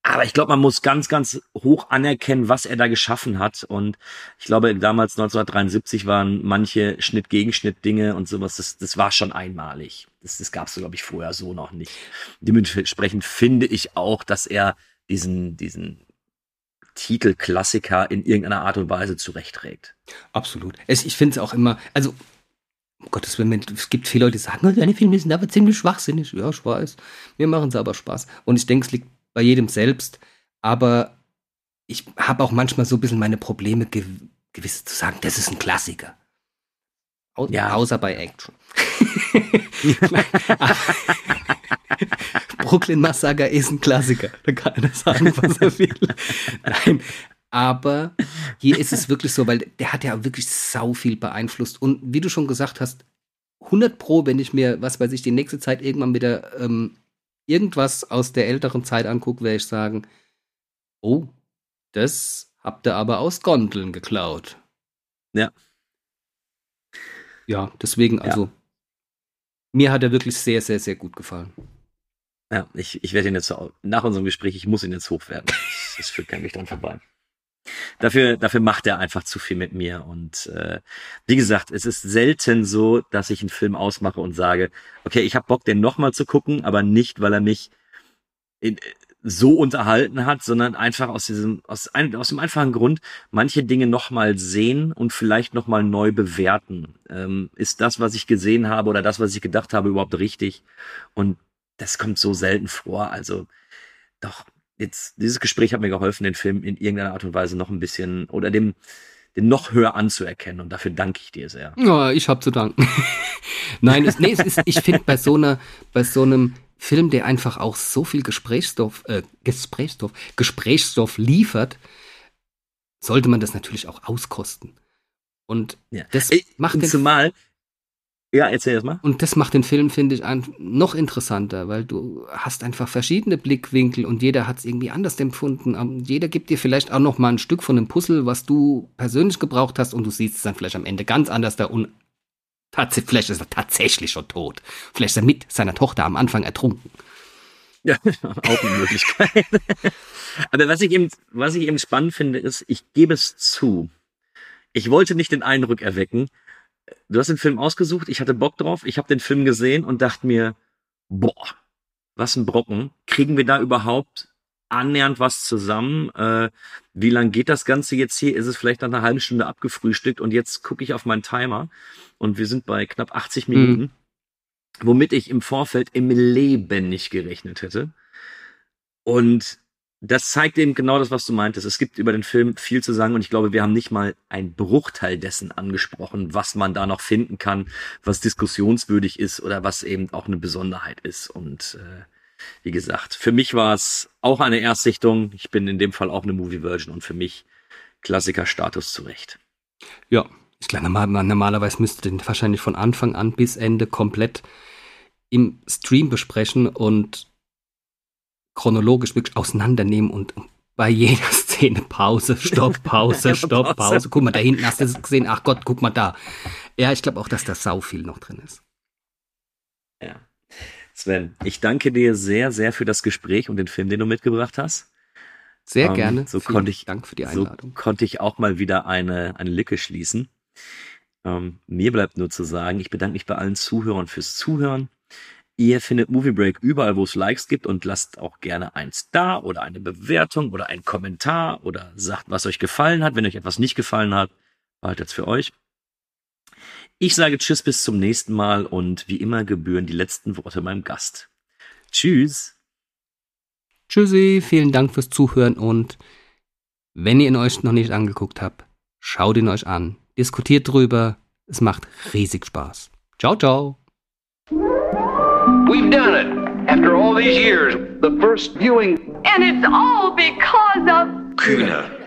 [SPEAKER 6] Aber ich glaube, man muss ganz, ganz hoch anerkennen, was er da geschaffen hat. Und ich glaube, damals 1973 waren manche Schnitt-Gegenschnitt-Dinge und sowas, das, das war schon einmalig. Das, das gab es, glaube ich, vorher so noch nicht. Dementsprechend finde ich auch, dass er diesen, diesen Titel Klassiker in irgendeiner Art und Weise zurechtträgt.
[SPEAKER 7] Absolut. Ich finde es auch immer, also um Gottes Willen, es gibt viele Leute, die sagen, deine Filme sind aber ziemlich schwachsinnig. Ja, ich weiß. Mir machen sie aber Spaß. Und ich denke, es liegt bei jedem selbst. Aber ich habe auch manchmal so ein bisschen meine Probleme, gew gewiss zu sagen, das ist ein Klassiker. Au ja. Außer bei Action. <laughs> <laughs> Brooklyn Massaker ist ein Klassiker. Da kann er sagen, was er will. Nein, aber hier ist es wirklich so, weil der hat ja wirklich sau viel beeinflusst. Und wie du schon gesagt hast, 100 Pro, wenn ich mir, was weiß ich, die nächste Zeit irgendwann wieder ähm, irgendwas aus der älteren Zeit angucke, werde ich sagen, oh, das habt ihr aber aus Gondeln geklaut.
[SPEAKER 6] Ja.
[SPEAKER 7] Ja, deswegen, also, mir hat er wirklich sehr, sehr, sehr gut gefallen.
[SPEAKER 6] Ja, ich, ich werde ihn jetzt nach unserem Gespräch, ich muss ihn jetzt hochwerten. Es führt kein Weg dran vorbei. Dafür, dafür macht er einfach zu viel mit mir. Und äh, wie gesagt, es ist selten so, dass ich einen Film ausmache und sage, okay, ich habe Bock, den nochmal zu gucken, aber nicht, weil er mich in, so unterhalten hat, sondern einfach aus diesem, aus, ein, aus dem einfachen Grund, manche Dinge nochmal sehen und vielleicht nochmal neu bewerten. Ähm, ist das, was ich gesehen habe oder das, was ich gedacht habe, überhaupt richtig? Und das kommt so selten vor. Also doch, jetzt, dieses Gespräch hat mir geholfen, den Film in irgendeiner Art und Weise noch ein bisschen oder dem, den noch höher anzuerkennen. Und dafür danke ich dir sehr.
[SPEAKER 7] Ja, ich habe zu danken. <laughs> Nein, es, nee, es ist, ich finde bei so einer, bei so einem Film, der einfach auch so viel Gesprächsstoff, äh, Gesprächsstoff, Gesprächsstoff liefert, sollte man das natürlich auch auskosten. Und
[SPEAKER 6] Ja.
[SPEAKER 7] das macht den
[SPEAKER 6] zumal, ja, erzähl erst mal.
[SPEAKER 7] Und das macht den Film, finde ich, noch interessanter, weil du hast einfach verschiedene Blickwinkel und jeder hat es irgendwie anders empfunden. Ähm, Jeder gibt dir vielleicht auch noch mal ein Stück von dem Puzzle, was du persönlich gebraucht hast und du siehst es dann vielleicht am Ende ganz anders da und vielleicht ist er tatsächlich schon tot. Vielleicht ist er mit seiner Tochter am Anfang ertrunken.
[SPEAKER 6] Ja, <laughs> auch eine Möglichkeit. <laughs> Aber was ich eben, was ich eben spannend finde, ist, ich gebe es zu. Ich wollte nicht den Eindruck erwecken. Du hast den Film ausgesucht, ich hatte Bock drauf, ich habe den Film gesehen und dachte mir, boah, was ein Brocken. Kriegen wir da überhaupt annähernd was zusammen? Äh, wie lang geht das Ganze jetzt hier? Ist es vielleicht nach einer halben Stunde abgefrühstückt und jetzt gucke ich auf meinen Timer und wir sind bei knapp 80 Minuten womit ich im Vorfeld im Leben nicht gerechnet hätte. Und das zeigt eben genau das, was du meintest. Es gibt über den Film viel zu sagen und ich glaube, wir haben nicht mal einen Bruchteil dessen angesprochen, was man da noch finden kann, was diskussionswürdig ist oder was eben auch eine Besonderheit ist. Und äh, wie gesagt, für mich war es auch eine Erstsichtung. Ich bin in dem Fall auch eine Movie-Version und für mich Klassiker-Status zurecht.
[SPEAKER 7] Ja, ich glaube, normal, normalerweise müsste den wahrscheinlich von Anfang an bis Ende komplett im Stream besprechen und chronologisch wirklich auseinandernehmen und bei jeder <laughs> Szene Pause, Stopp, Pause, Stopp, Pause. Guck mal, da hinten hast du es gesehen. Ach Gott, guck mal da. Ja, ich glaube auch, dass da sau viel noch drin ist.
[SPEAKER 6] Ja. Sven, ich danke dir sehr, sehr für das Gespräch und den Film, den du mitgebracht hast.
[SPEAKER 7] Sehr
[SPEAKER 6] Ähm,
[SPEAKER 7] gerne.
[SPEAKER 6] so
[SPEAKER 7] Vielen
[SPEAKER 6] konnte ich-
[SPEAKER 7] Dank für die
[SPEAKER 6] So
[SPEAKER 7] Einladung.
[SPEAKER 6] konnte ich auch mal wieder eine, eine Lücke schließen. Ähm, mir bleibt nur zu sagen, ich bedanke mich bei allen Zuhörern fürs Zuhören. Ihr findet Movie Break überall, wo es Likes gibt und lasst auch gerne eins da oder eine Bewertung oder einen Kommentar oder sagt, was euch gefallen hat. Wenn euch etwas nicht gefallen hat, behaltet's für euch. Ich sage Tschüss bis zum nächsten Mal und wie immer gebühren die letzten Worte meinem Gast. Tschüss.
[SPEAKER 7] Tschüssi, vielen Dank fürs Zuhören und wenn ihr ihn euch noch nicht angeguckt habt, schaut ihn euch an. Diskutiert drüber. Es macht riesig Spaß. Ciao, ciao.
[SPEAKER 4] We've done it. After all these years,
[SPEAKER 1] The first viewing
[SPEAKER 2] And it's all because of
[SPEAKER 4] Kühne.